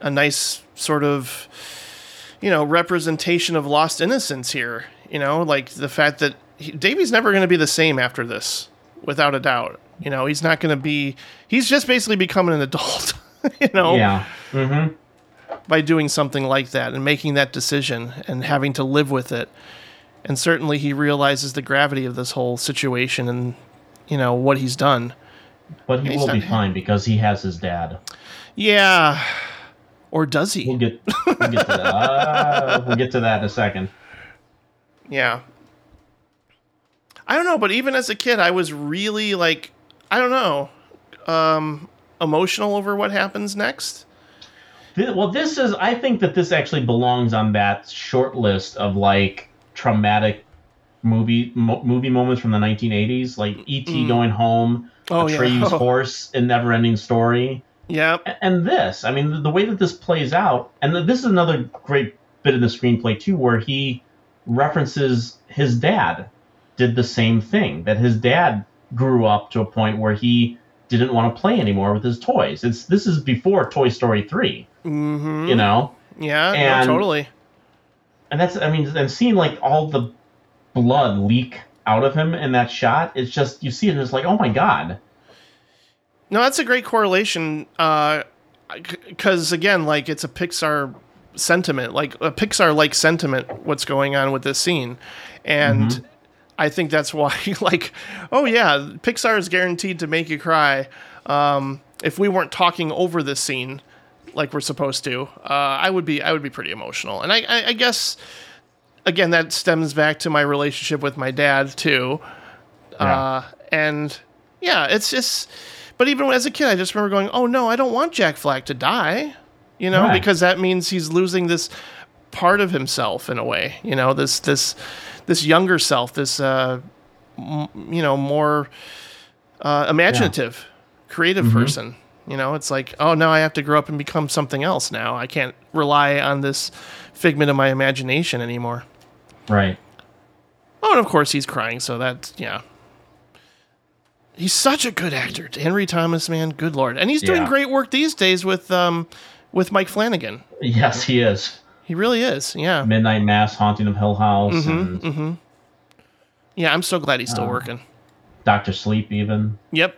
a nice sort of you know representation of lost innocence here. You know, like the fact that he, Davy's never going to be the same after this, without a doubt. You know, he's not going to be. He's just basically becoming an adult. you know. Yeah. Mm-hmm. By doing something like that and making that decision and having to live with it, and certainly he realizes the gravity of this whole situation and you know what he's done. But he will not, be fine because he has his dad. Yeah, or does he? We'll get, we'll get to that. Uh, we'll get to that in a second. Yeah. I don't know, but even as a kid, I was really like, I don't know, um, emotional over what happens next. Well, this is. I think that this actually belongs on that short list of like traumatic movie mo- movie moments from the 1980s, like E.T. Mm. going home, oh, Atreyu' yeah. horse, in Never Ending Story. Yeah. And this, I mean, the, the way that this plays out, and this is another great bit in the screenplay too, where he references his dad did the same thing. That his dad grew up to a point where he didn't want to play anymore with his toys. It's this is before Toy Story 3 mm-hmm. You know. Yeah. And, no, totally. And that's, I mean, and seeing like all the blood leak out of him in that shot, it's just you see it and it's like, oh my god no, that's a great correlation. Because uh, again, like it's a Pixar sentiment, like a Pixar like sentiment. What's going on with this scene, and mm-hmm. I think that's why, like, oh yeah, Pixar is guaranteed to make you cry. Um, if we weren't talking over this scene like we're supposed to, uh, I would be I would be pretty emotional. And I, I, I, guess again that stems back to my relationship with my dad too. Yeah. Uh, and yeah, it's just but even as a kid, I just remember going, "Oh no, I don't want Jack Flack to die," you know, right. because that means he's losing this part of himself in a way. You know, this this this younger self, this uh, m- you know more uh, imaginative, yeah. creative mm-hmm. person. You know, it's like, oh, now I have to grow up and become something else. Now I can't rely on this figment of my imagination anymore. Right. Oh, and of course he's crying, so that's yeah, He's such a good actor, Henry Thomas. Man, good lord, and he's doing yeah. great work these days with um, with Mike Flanagan. Yes, he is. He really is. Yeah. Midnight Mass, Haunting of Hill House. Mm-hmm, and, mm-hmm. Yeah, I'm so glad he's still uh, working. Doctor Sleep, even. Yep.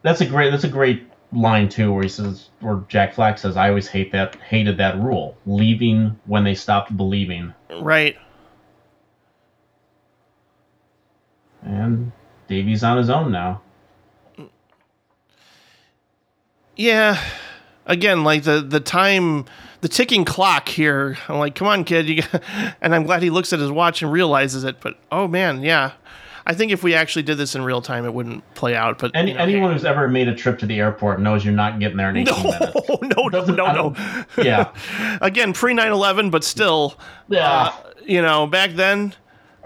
That's a great. That's a great line too, where he says, where Jack Flack says, "I always hate that, hated that rule, leaving when they stopped believing." Right. and Davy's on his own now. Yeah, again, like the the time, the ticking clock here. I'm like, come on, kid, you. Got, and I'm glad he looks at his watch and realizes it. But oh man, yeah, I think if we actually did this in real time, it wouldn't play out. But Any, you know, anyone who's ever made a trip to the airport knows you're not getting there in 18 no, minutes. no, no, no, no. Yeah. Again, pre 9/11, but still, Yeah. uh, you know, back then.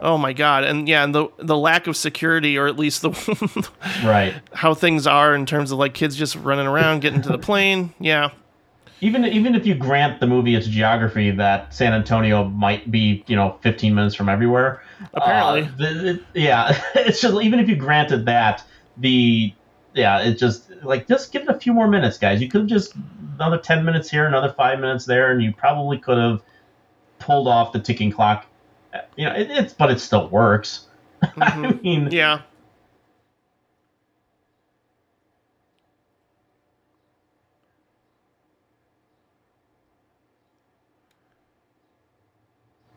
Oh my God! And yeah, and the the lack of security, or at least the Right. how things are in terms of like kids just running around, getting to the plane. Yeah, Even even if you grant the movie its geography that San Antonio might be, you know, 15 minutes from everywhere. Apparently. uh, the, it- yeah, it's just even if you granted that the yeah, it just like just give it a few more minutes, guys. You could have just another 10 minutes here, another 5 minutes there and you probably could have pulled off the ticking clock. You know, it, it's but it still works. I mean, yeah.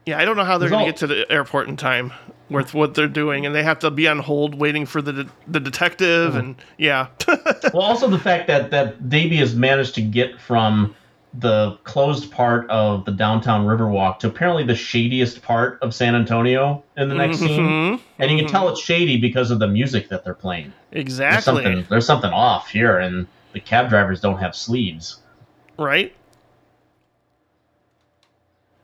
Yeah, I don't know how they're going to get to the airport in time with what they're doing, and they have to be on hold waiting for the de- the detective, Mm-hmm. and yeah, Well, also the fact that that Davy has managed to get from the closed part of the downtown Riverwalk to apparently the shadiest part of San Antonio in the next scene, mm-hmm. and you can mm-hmm. tell it's shady because of the music that they're playing. There's exactly something there's something off here, and the cab drivers don't have sleeves. right.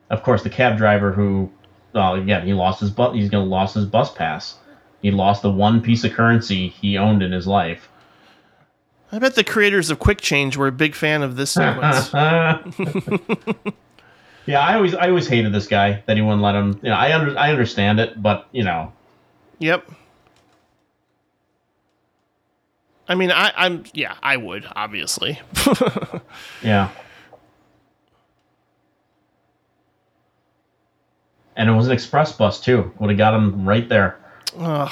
Of course, the cab driver who, well, again, he lost his bus. He's gonna lost his bus pass. He lost the one piece of currency he owned in his life. I bet the creators of Quick Change were a big fan of this sequence. yeah, I always I always hated this guy that he wouldn't let him. You know, I under, I understand it, but you know, Yep. I mean, I, I'm yeah, I would obviously. yeah. And it was an express bus too. Would have got him right there. Ugh.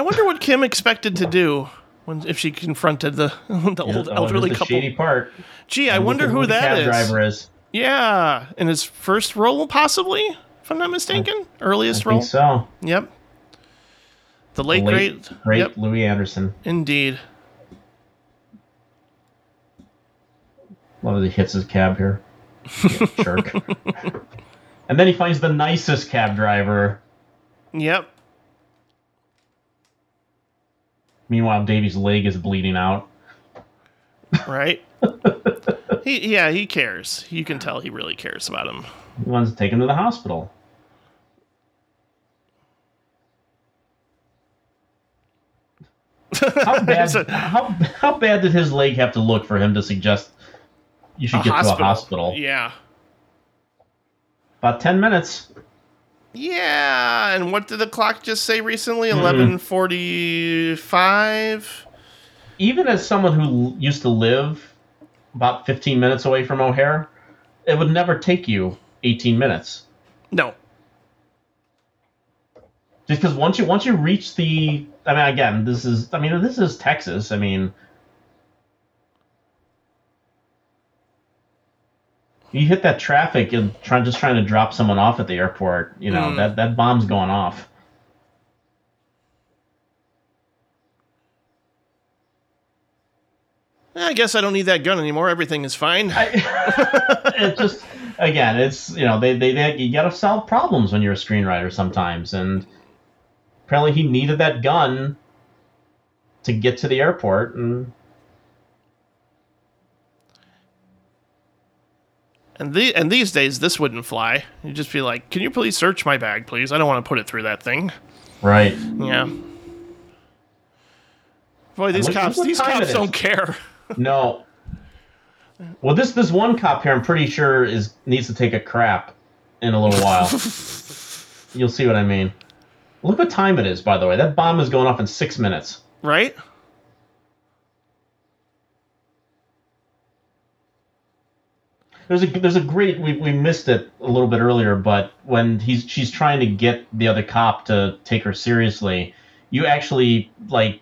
I wonder what Kim expected to do when if she confronted the the old Oh, elderly the couple. shady part. Gee, I wonder who the that is. driver is. Yeah, in his first role, possibly, if I'm not mistaken, I earliest role. think so. Yep. The late, Late, great, great Yep, Louie Anderson. indeed. Love that he hits his cab here. Jerk. and then he finds the nicest cab driver. Yep. Meanwhile, Davy's leg is bleeding out. Right. he, yeah, he cares. You can tell he really cares about him. He wants to take him to the hospital. How bad? A- how how bad did his leg have to look for him to suggest you should get to a hospital? Yeah. About ten minutes. Yeah, and what did the clock just say recently? Mm-hmm. Eleven forty-five. Even as someone who used to live about fifteen minutes away from O'Hare, it would never take you eighteen minutes. No. Just because once you once you reach the, I mean, again, this is, I mean, this is Texas. I mean, you hit that traffic and trying just trying to drop someone off at the airport. You know Mm. that that bomb's going off. I guess I don't need that gun anymore. Everything is fine. it just again, it's you know they they, they you got to solve problems when you're a screenwriter sometimes, and apparently he needed that gun to get to the airport, and And the and these days this wouldn't fly. You'd just be like, "Can you please search my bag, please? I don't want to put it through that thing." right. Yeah. Boy, these cops these cops don't care. No. Well, this this one cop here, I'm pretty sure is needs to take a crap in a little while. You'll see what I mean. Look what time it is, by the way. That bomb is going off in six minutes. Right? There's a there's a great we, we missed it a little bit earlier, but when he's she's trying to get the other cop to take her seriously, you actually like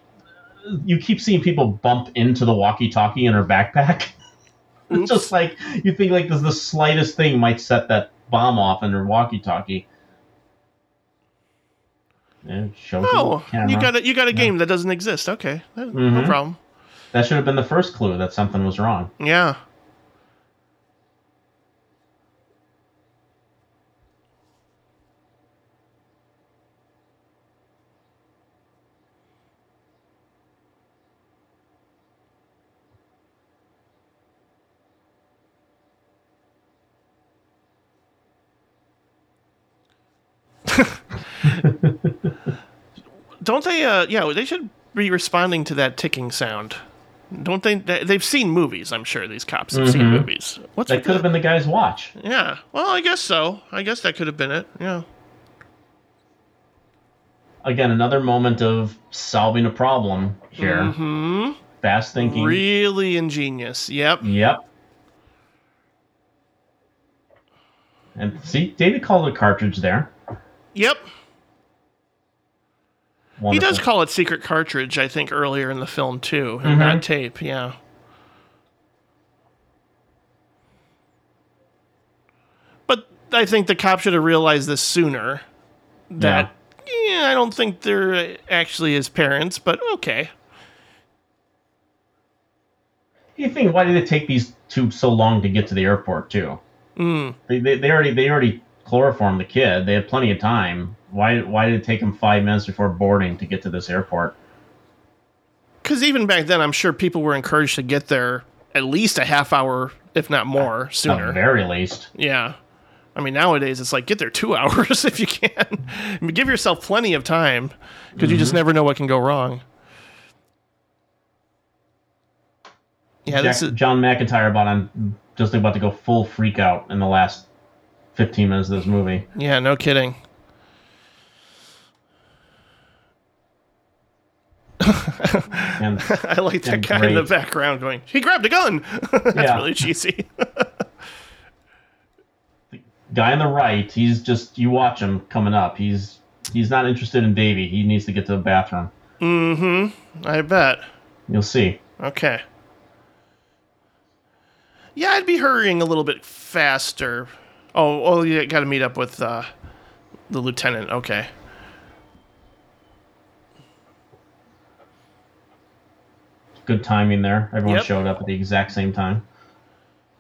you keep seeing people bump into the walkie-talkie in her backpack. it's just like you think like there's the slightest thing might set that bomb off in her walkie-talkie. It Oh, you got a you got a game that doesn't exist. Okay, that- no mm-hmm. problem. That should have been the first clue that something was wrong. Yeah. Don't they? Uh, yeah, they should be responding to that ticking sound. Don't they? they- They've seen movies. I'm sure these cops have seen movies. What's That could have been the guy's watch. Yeah. Well, I guess so. I guess that could have been it. Yeah. Again, another moment of solving a problem here. Mm-hmm. Fast thinking. Really ingenious. Yep. Yep. And see, David called a cartridge there. Yep. He does call it secret cartridge, I think, earlier in the film too. In Mhm. that tape, yeah. But I think the cop should have realized this sooner. That yeah, I don't think they're actually his parents, but okay. You think why did it take these two so long to get to the airport too? Mm. They, they, they already they already chloroformed the kid. They had plenty of time. Why why did it take them five minutes before boarding to get to this airport? Because even back then, I'm sure people were encouraged to get there at least a half hour, if not more, At sooner. the very least. Yeah. I mean, nowadays it's like get there two hours if you can. I mean, give yourself plenty of time because you just mm-hmm. never know what can go wrong. Yeah, this Jack- is John McIntire about on just about to go full freak out in the last fifteen minutes of this movie. yeah, no kidding. And I like that guy in the background going, "He grabbed a gun." That's Yeah. really cheesy. guy on the right, he's just you watch him coming up. He's he's not interested in Davy. He needs to get to the bathroom. Mm-hmm. I bet. You'll see. Okay. Yeah, I'd be hurrying a little bit faster. Oh, oh, you got to meet up with uh, the lieutenant. Okay. Good timing there. Everyone Yep. showed up at the exact same time.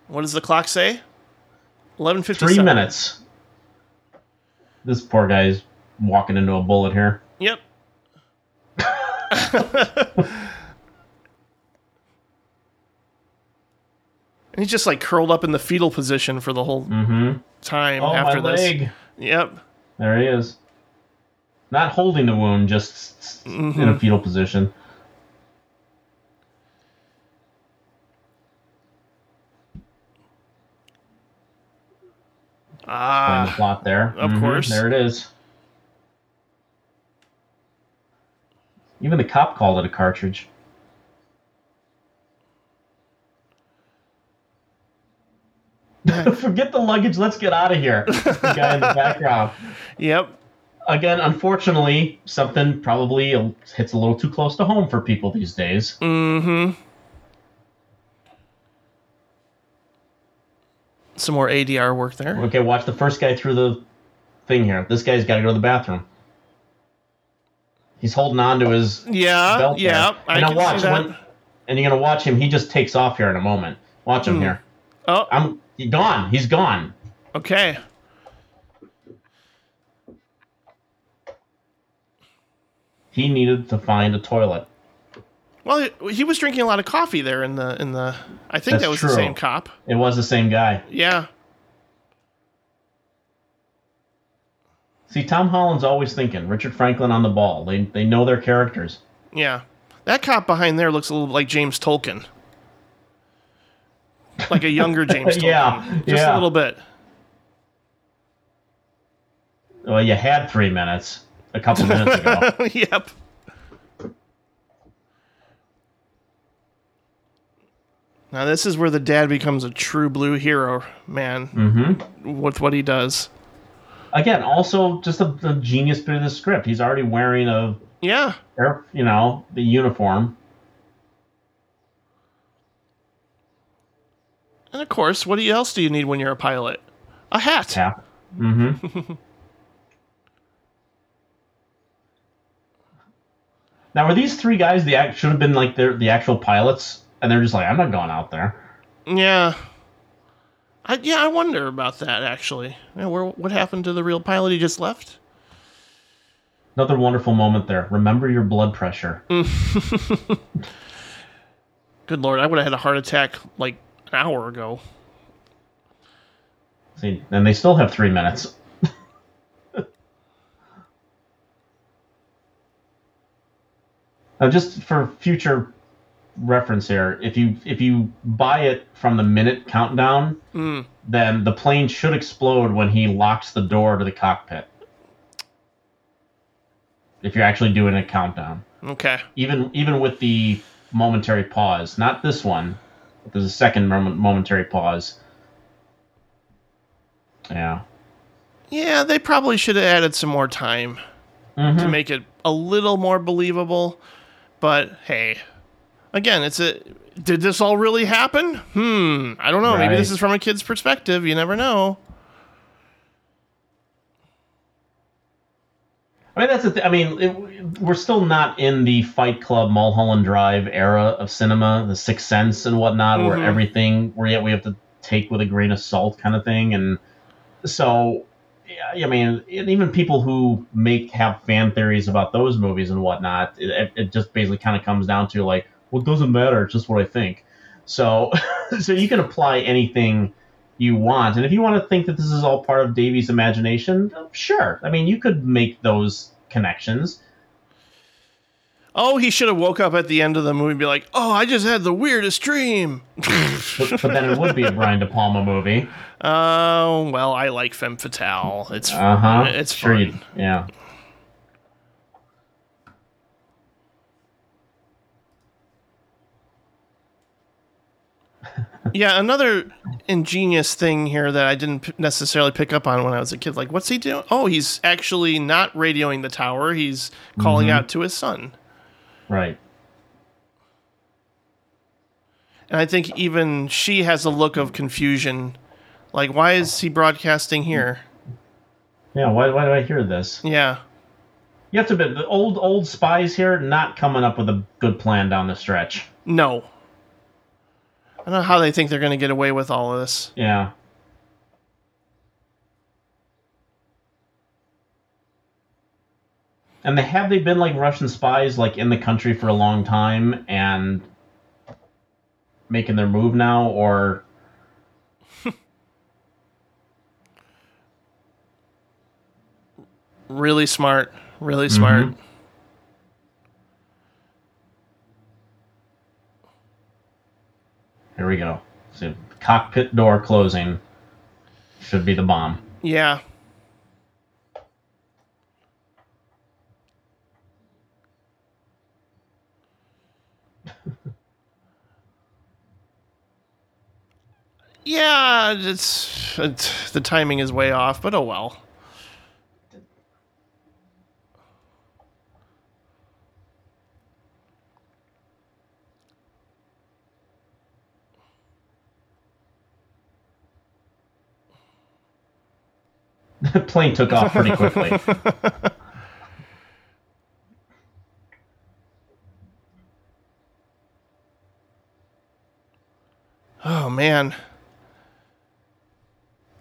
What does the clock say? Eleven fifty-seven. Three minutes. This poor guy's walking into a bullet here. Yep. And he's just like curled up in the fetal position for the whole Mm-hmm. time Oh, after my this. leg. Yep. There he is. Not holding the wound, just s- in Mm-hmm. a fetal position. Playing the Ah, plot there. of Mhm, course. There it is. Even the cop called it a cartridge. Forget the luggage. Let's get out of here. The guy in the background. yep. Again, unfortunately, something probably hits a little too close to home for people these days. Mm-hmm. Some more ADR work there. Okay, watch the first guy through the thing here. This guy's got to go to the bathroom. He's holding on to his Yeah, belt yeah. there. I And now can watch see that. when, and you're gonna watch him. He just takes off here in a moment. Watch him Hmm. here. Oh, I'm he's gone. He's gone. okay. He needed to find a toilet. Well, he, was drinking a lot of coffee there in the in the. I think That's that was the same cop. It was the same guy. Yeah. See, Tom Holland's always thinking. Richard Franklin on the ball. They they know their characters. Yeah. That cop behind there looks a little like James Tolkan. Like a younger James Tolkan. Yeah, Just yeah. a little bit. Well, you had three minutes a couple minutes ago. yep. Now this is where the dad becomes a true blue hero, man, hmm with what he does. Again, also just a, a genius bit of the script. He's already wearing a, Yeah. air- you know, the uniform. And of course, what else do you need when you're a pilot? A hat. Tap. Mm-hmm. now, were these three guys the act should have been like the the actual pilots, and they're just like, I'm not going out there. Yeah. I, yeah, I wonder about that actually. Where what happened to the real pilot? He just left. Another wonderful moment there. Remember your blood pressure. Good lord, I would have had a heart attack like an hour ago. See, and they still have three minutes. now, just for future reference here, if you if you buy it from the minute countdown, then the plane should explode when he locks the door to the cockpit. If you're actually doing a countdown, Okay. even even with the momentary pause, not this one, but there's a second momentary pause. Yeah. Yeah, they probably should have added some more time Mm-hmm. to make it a little more believable. But hey, again, it's a. Did this all really happen? Hmm. I don't know. Maybe this is from a kid's perspective. You never know. I mean, that's the th- I mean, it, we're still not in the Fight Club, Mulholland Drive era of cinema, the Sixth Sense and whatnot, where everything, where yet we have to take with a grain of salt kind of thing. And so, yeah, I mean, even people who make have fan theories about those movies and whatnot, it, it just basically kind of comes down to like, well, it doesn't matter, it's just what I think. So, so you can apply anything you want. And if you want to think that this is all part of Davy's imagination, uh, sure. I mean, you could make those connections. Oh, he should have woke up at the end of the movie and be like, "Oh, I just had the weirdest dream." But, but then it would be a Brian De Palma movie. Oh, well, I like Femme Fatale. It's Uh huh. it's sure fun. Yeah. Yeah, another ingenious thing here that I didn't p- necessarily pick up on when I was a kid. Like, what's he doing? Oh, he's actually not radioing the tower. He's calling mm-hmm. out to his son. Right. And I think even she has a look of confusion. Like, why is he broadcasting here? Yeah. Why, why do I hear this? Yeah. You have to admit, the old old spies here not coming up with a good plan down the stretch. No. I don't know how they think they're going to get away with all of this. Yeah. And they have they been like Russian spies like in the country for a long time and making their move now or Really smart. Really smart. Mm-hmm. Here we go. So cockpit door closing should be the bomb. Yeah. yeah, it's, it's the timing is way off, but oh well. plane took off pretty quickly. Oh man.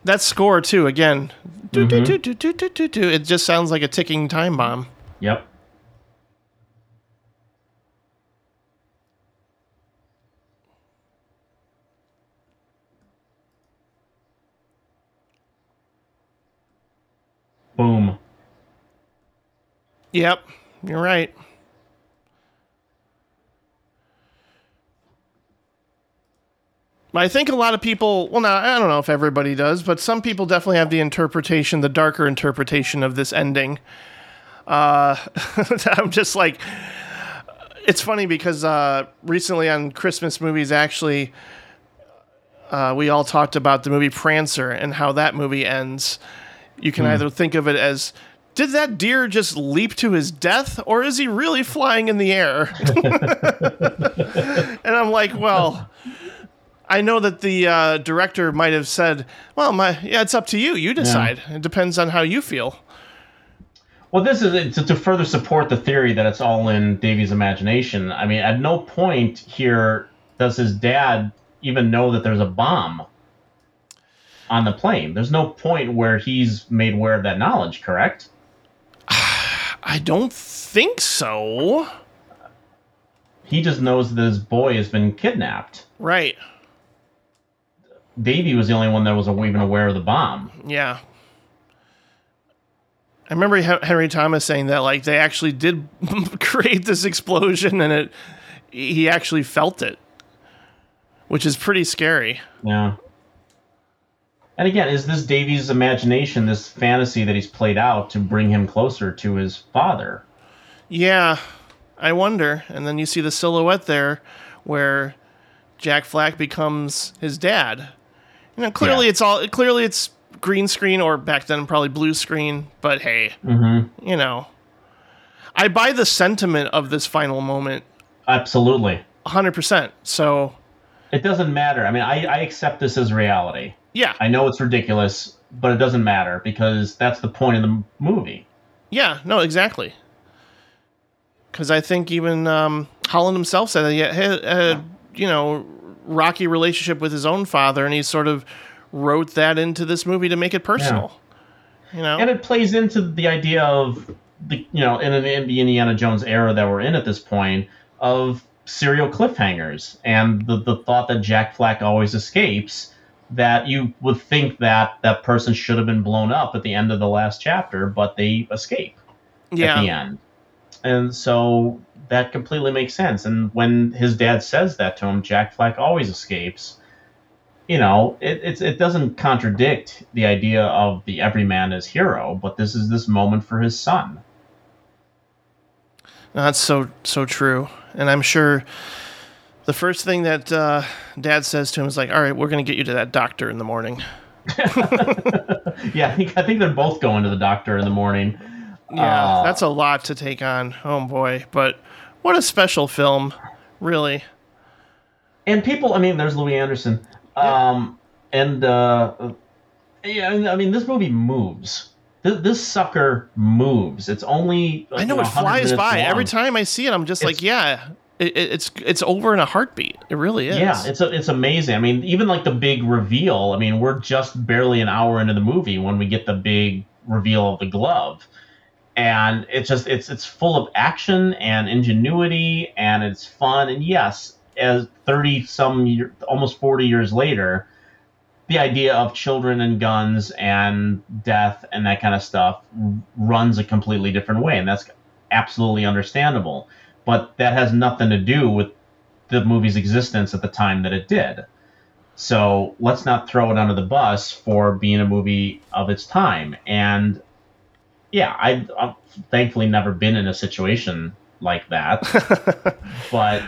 That score too, again. Do, do, mm-hmm. do, do, do, do, do, do. It just sounds like a ticking time bomb. yep. Boom. Yep, you're right. I think a lot of people, well, now, I don't know if everybody does, but some people definitely have the interpretation, the darker interpretation of this ending. Uh, I'm just like, it's funny because uh, recently on Christmas movies, actually, uh, we all talked about the movie Prancer and how that movie ends. You can either think of it as did that deer just leap to his death or is he really flying in the air? and I'm like, well, I know that the uh, director might have said, well, my yeah, it's up to you. You decide. It depends on how you feel. Well, this is to, to further support the theory that it's all in Davy's imagination. I mean, at no point here does his dad even know that there's a bomb on the plane. There's no point where he's made aware of that knowledge, correct? I don't think so. He just knows that his boy has been kidnapped. Right. Davy was the only one that was even aware of the bomb. Yeah. I remember Henry Thomas saying that like they actually did create this explosion and it he actually felt it, which is pretty scary. Yeah. And again, is this Davy's imagination, this fantasy that he's played out to bring him closer to his father? Yeah, I wonder. And then you see the silhouette there where Jack Flack becomes his dad. You know, clearly yeah. it's all clearly it's green screen or back then probably blue screen, but hey, mm-hmm. you know, I buy the sentiment of this final moment. Absolutely, hundred percent. So it doesn't matter. I mean, I, I accept this as reality. Yeah, I know it's ridiculous, but it doesn't matter because that's the point of the movie. Yeah, no, exactly. Because I think even um, Holland himself said that he had, had, you know, rocky relationship with his own father, and he sort of wrote that into this movie to make it personal. Yeah. You know, and it plays into the idea of the you know in, in the Indiana Jones era that we're in at this point of serial cliffhangers and the the thought that Jack Flack always escapes. That you would think that that person should have been blown up at the end of the last chapter, but they escape yeah. at the end. And so that completely makes sense. And when his dad says that to him, Jack Flack always escapes you know, it, it doesn't contradict the idea of the everyman as hero, but this is this moment for his son. That's so so true, and I'm sure the first thing that uh, Dad says to him is like, "All right, we're going to get you to that doctor in the morning." yeah, I think I think they're both going to the doctor in the morning. Yeah, uh, that's a lot to take on. Oh boy, but what a special film, really. And people, I mean, there's Louie Anderson. Um, and uh, yeah, I mean, this movie moves. This, this sucker moves. It's only I know, know it flies by long. every time I see it. I'm just it's, like, yeah, it, it's it's over in a heartbeat. It really is. Yeah, it's a, it's amazing. I mean, even like the big reveal. I mean, we're just barely an hour into the movie when we get the big reveal of the glove, and it's just it's it's full of action and ingenuity, and it's fun. And yes, as 30 some year, almost 40 years later the idea of children and guns and death and that kind of stuff runs a completely different way and that's absolutely understandable but that has nothing to do with the movie's existence at the time that it did so let's not throw it under the bus for being a movie of its time and yeah I, i've thankfully never been in a situation like that but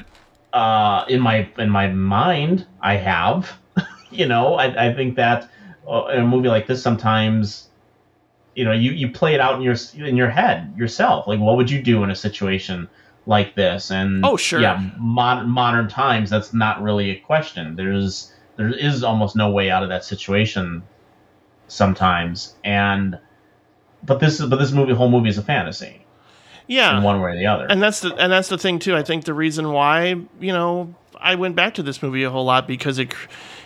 uh, in my in my mind, I have. you know, I, I think that uh, in a movie like this, sometimes, you know, you, you play it out in your in your head yourself. Like, what would you do in a situation like this? And oh, sure, yeah, modern modern times, that's not really a question. There's there is almost no way out of that situation sometimes, and but this is but this movie whole movie is a fantasy yeah, in one way or the other. And that's the and that's the thing too. I think the reason why you know I went back to this movie a whole lot because it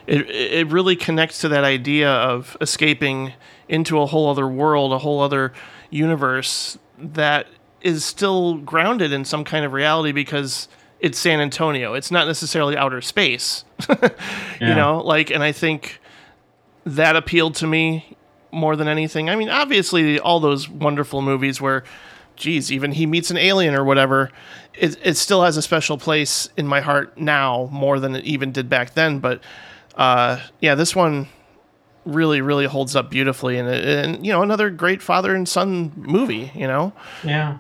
it it really connects to that idea of escaping into a whole other world, a whole other universe that is still grounded in some kind of reality because it's San Antonio. It's not necessarily outer space. yeah. You know, like and I think that appealed to me more than anything. I mean, obviously all those wonderful movies where geez, even he meets an alien or whatever, it, it still has a special place in my heart now more than it even did back then. But uh, yeah, this one really, really holds up beautifully, and, and you know, another great father and son movie. You know, yeah.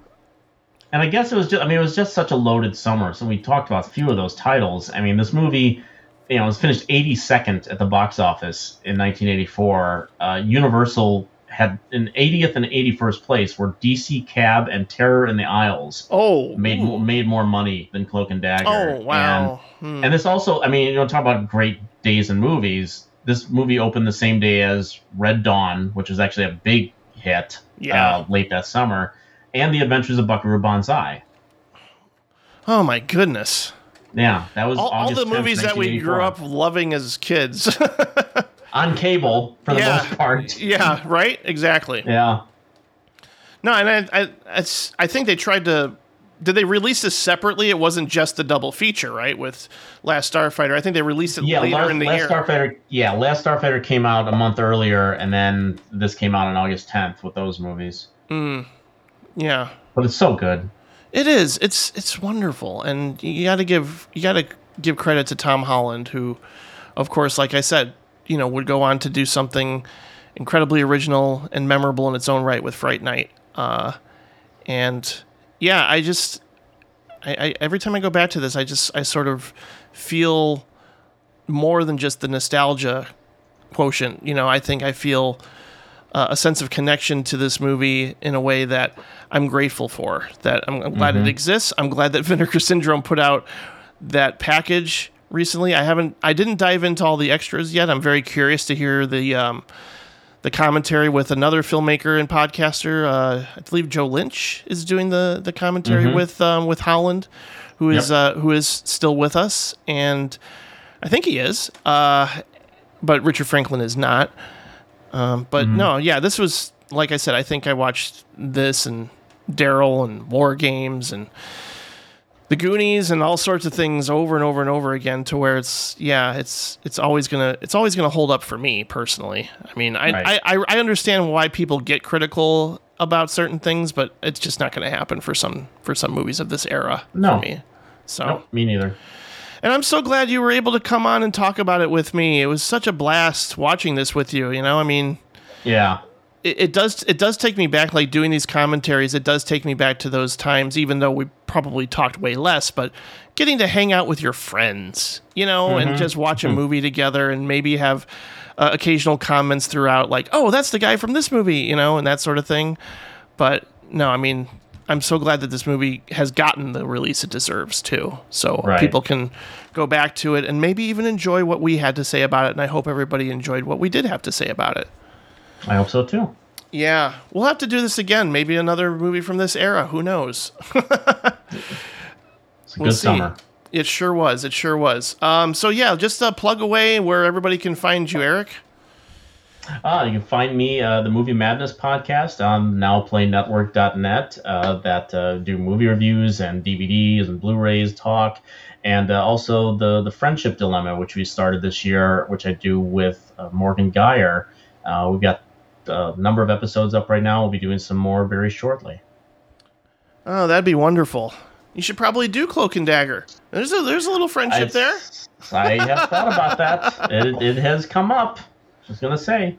And I guess it was just, I mean, it was just such a loaded summer. So we talked about a few of those titles. I mean, this movie, you know, was finished 82nd at the box office in 1984. Uh, Universal had an 80th and 81st place where DC Cab and Terror in the Aisles oh made more, made more money than Cloak and Dagger. Oh wow! And, hmm. and this also, I mean, you know, talk about great days in movies. This movie opened the same day as Red Dawn, which was actually a big hit yeah. uh, late that summer, and The Adventures of Buckaroo Banzai. Oh my goodness! Yeah, that was all, all the movies that we grew up loving as kids. on cable for the yeah. most part. Yeah, right. Exactly. Yeah. No, and I, I, I think they tried to. Did they release this separately? It wasn't just the double feature, right? With Last Starfighter, I think they released it yeah, later last, in the last year. Starfighter, yeah, Last Starfighter came out a month earlier, and then this came out on August 10th with those movies. Hmm. Yeah. But it's so good. It is. It's it's wonderful, and you got to give you got to give credit to Tom Holland, who, of course, like I said, you know, would go on to do something incredibly original and memorable in its own right with Fright Night. Uh, and yeah, I just, I, I every time I go back to this, I just I sort of feel more than just the nostalgia quotient. You know, I think I feel uh, a sense of connection to this movie in a way that I'm grateful for. That I'm, I'm glad it exists. I'm glad that Vinegar Syndrome put out that package recently. I haven't, I didn't dive into all the extras yet. I'm very curious to hear the um, the commentary with another filmmaker and podcaster. Uh, I believe Joe Lynch is doing the the commentary with um, with Holland, who is Yep. uh, who is still with us, and I think he is. Uh, but Richard Franklin is not. Um, but no, yeah, this was like I said. I think I watched this and Daryl and War Games and the Goonies and all sorts of things over and over and over again to where it's yeah, it's it's always gonna it's always gonna hold up for me personally. I mean, I Right. I, I, I understand why people get critical about certain things, but it's just not gonna happen for some for some movies of this era No. for me. So Nope, me neither. And I'm so glad you were able to come on and talk about it with me. It was such a blast watching this with you. You know, I mean, Yeah. it, it does it does take me back, like doing these commentaries. It does take me back to those times, even though we probably talked way less. But getting to hang out with your friends, you know, and just watch a movie together, and maybe have uh, occasional comments throughout, like, "Oh, that's the guy from this movie," you know, and that sort of thing. But no, I mean, I'm so glad that this movie has gotten the release it deserves too. So Right. people can go back to it and maybe even enjoy what we had to say about it. And I hope everybody enjoyed what we did have to say about it. I hope so too. Yeah, we'll have to do this again. Maybe another movie from this era. Who knows? It's a We'll good see. summer. It sure was. It sure was. Um, so yeah, just uh, plug away where everybody can find you, Eric. Uh, you can find me, uh, the Movie Madness podcast on nowplaynetwork.net uh, that uh, do movie reviews and DVDs and Blu-rays talk, and uh, also the the Friendship Dilemma, which we started this year, which I do with uh, Morgan Geyer. Uh, we've got a number of episodes up right now. We'll be doing some more very shortly. Oh, that'd be wonderful. You should probably do Cloak and Dagger. There's a there's a little friendship I- there. I have thought about that. It, it has come up. Just gonna say,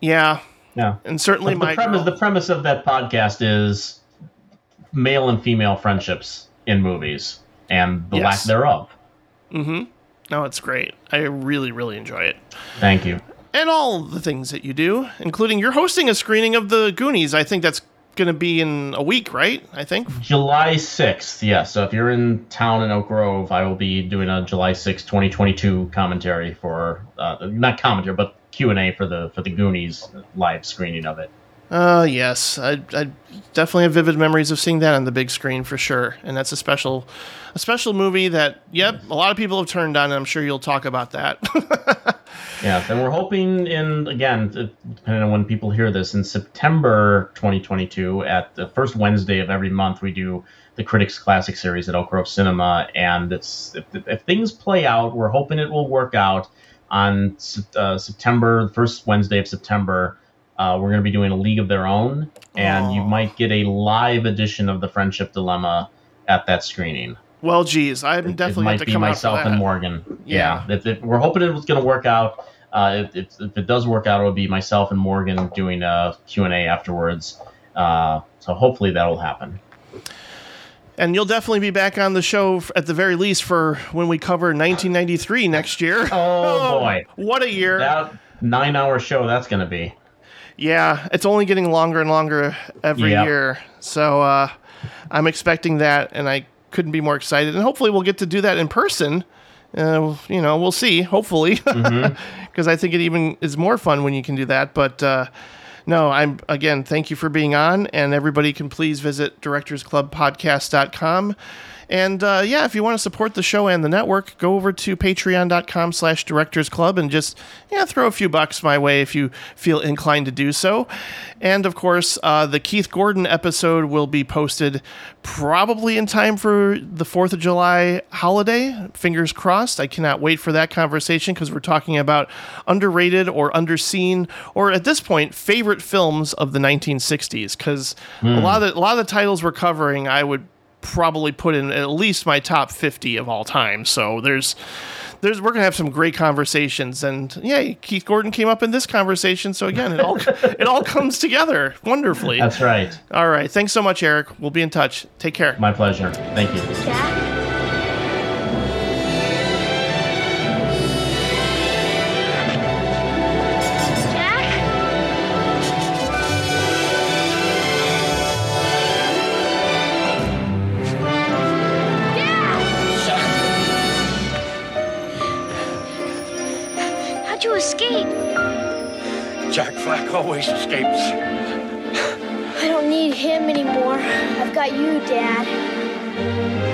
Yeah, yeah. and certainly my premise girl- the premise of that podcast is male and female friendships in movies and the Yes. lack thereof. Mm-hmm. No, it's great. I really really enjoy it. Thank you. and all the things that you do, including you're hosting a screening of the Goonies. I think that's going to be in a week, right? I think. July 6th, yes. So if you're in town in Oak Grove, I will be doing a July 6th, 2022 commentary for uh, not commentary, but Q&A for the for the Goonies live screening of it. Uh, yes, I, I definitely have vivid memories of seeing that on the big screen for sure, and that's a special, a special movie that, yep, a lot of people have turned on, and I'm sure you'll talk about that. Yes, and we're hoping in again, depending on when people hear this, in September 2022, at the first Wednesday of every month, we do the Critics Classic Series at Oak Grove Cinema, and it's if, if things play out, we're hoping it will work out on uh, September, the first Wednesday of September. Uh, we're going to be doing a League of Their Own, and you might get a live edition of the Friendship Dilemma at that screening well, geez, I'm it definitely might have to be myself and. Morgan. Yeah. Yeah, If, if we're hoping it was going to work out. Uh, if, if, if it does work out, it will be myself and Morgan doing a Q and A afterwards. Uh, so hopefully that will happen. And you'll definitely be back on the show f- at the very least for when we cover 1993 next year. Oh, boy. what a year! That nine-hour show that's going to be. Yeah, it's only getting longer and longer every Yeah. year. So uh, I'm expecting that, and I couldn't be more excited. And hopefully, we'll get to do that in person. Uh, you know, we'll see. Hopefully, because I think it even is more fun when you can do that. But uh, no, I'm again. Thank you for being on, and everybody can please visit directorsclubpodcast.com And uh, yeah, if you want to support the show and the network, go over to patreon.com slash directors club and just yeah, throw a few bucks my way if you feel inclined to do so. And of course, uh, the Keith Gordon episode will be posted probably in time for the 4th of July holiday. Fingers crossed. I cannot wait for that conversation because we're talking about underrated or underseen, or at this point, favorite films of the 1960s. Because mm. a, lot of a lot of the titles we're covering, I would probably put in at least my top 50 of all time. So there's there's we're gonna have some great conversations, and yeah, Keith Gordon came up in this conversation. So again, it all it all comes together wonderfully. That's right. All right, thanks so much, Eric. We'll be in touch. Take care. My pleasure. Thank you. Jack? Always escapes. I don't need him anymore. I've got you, Dad.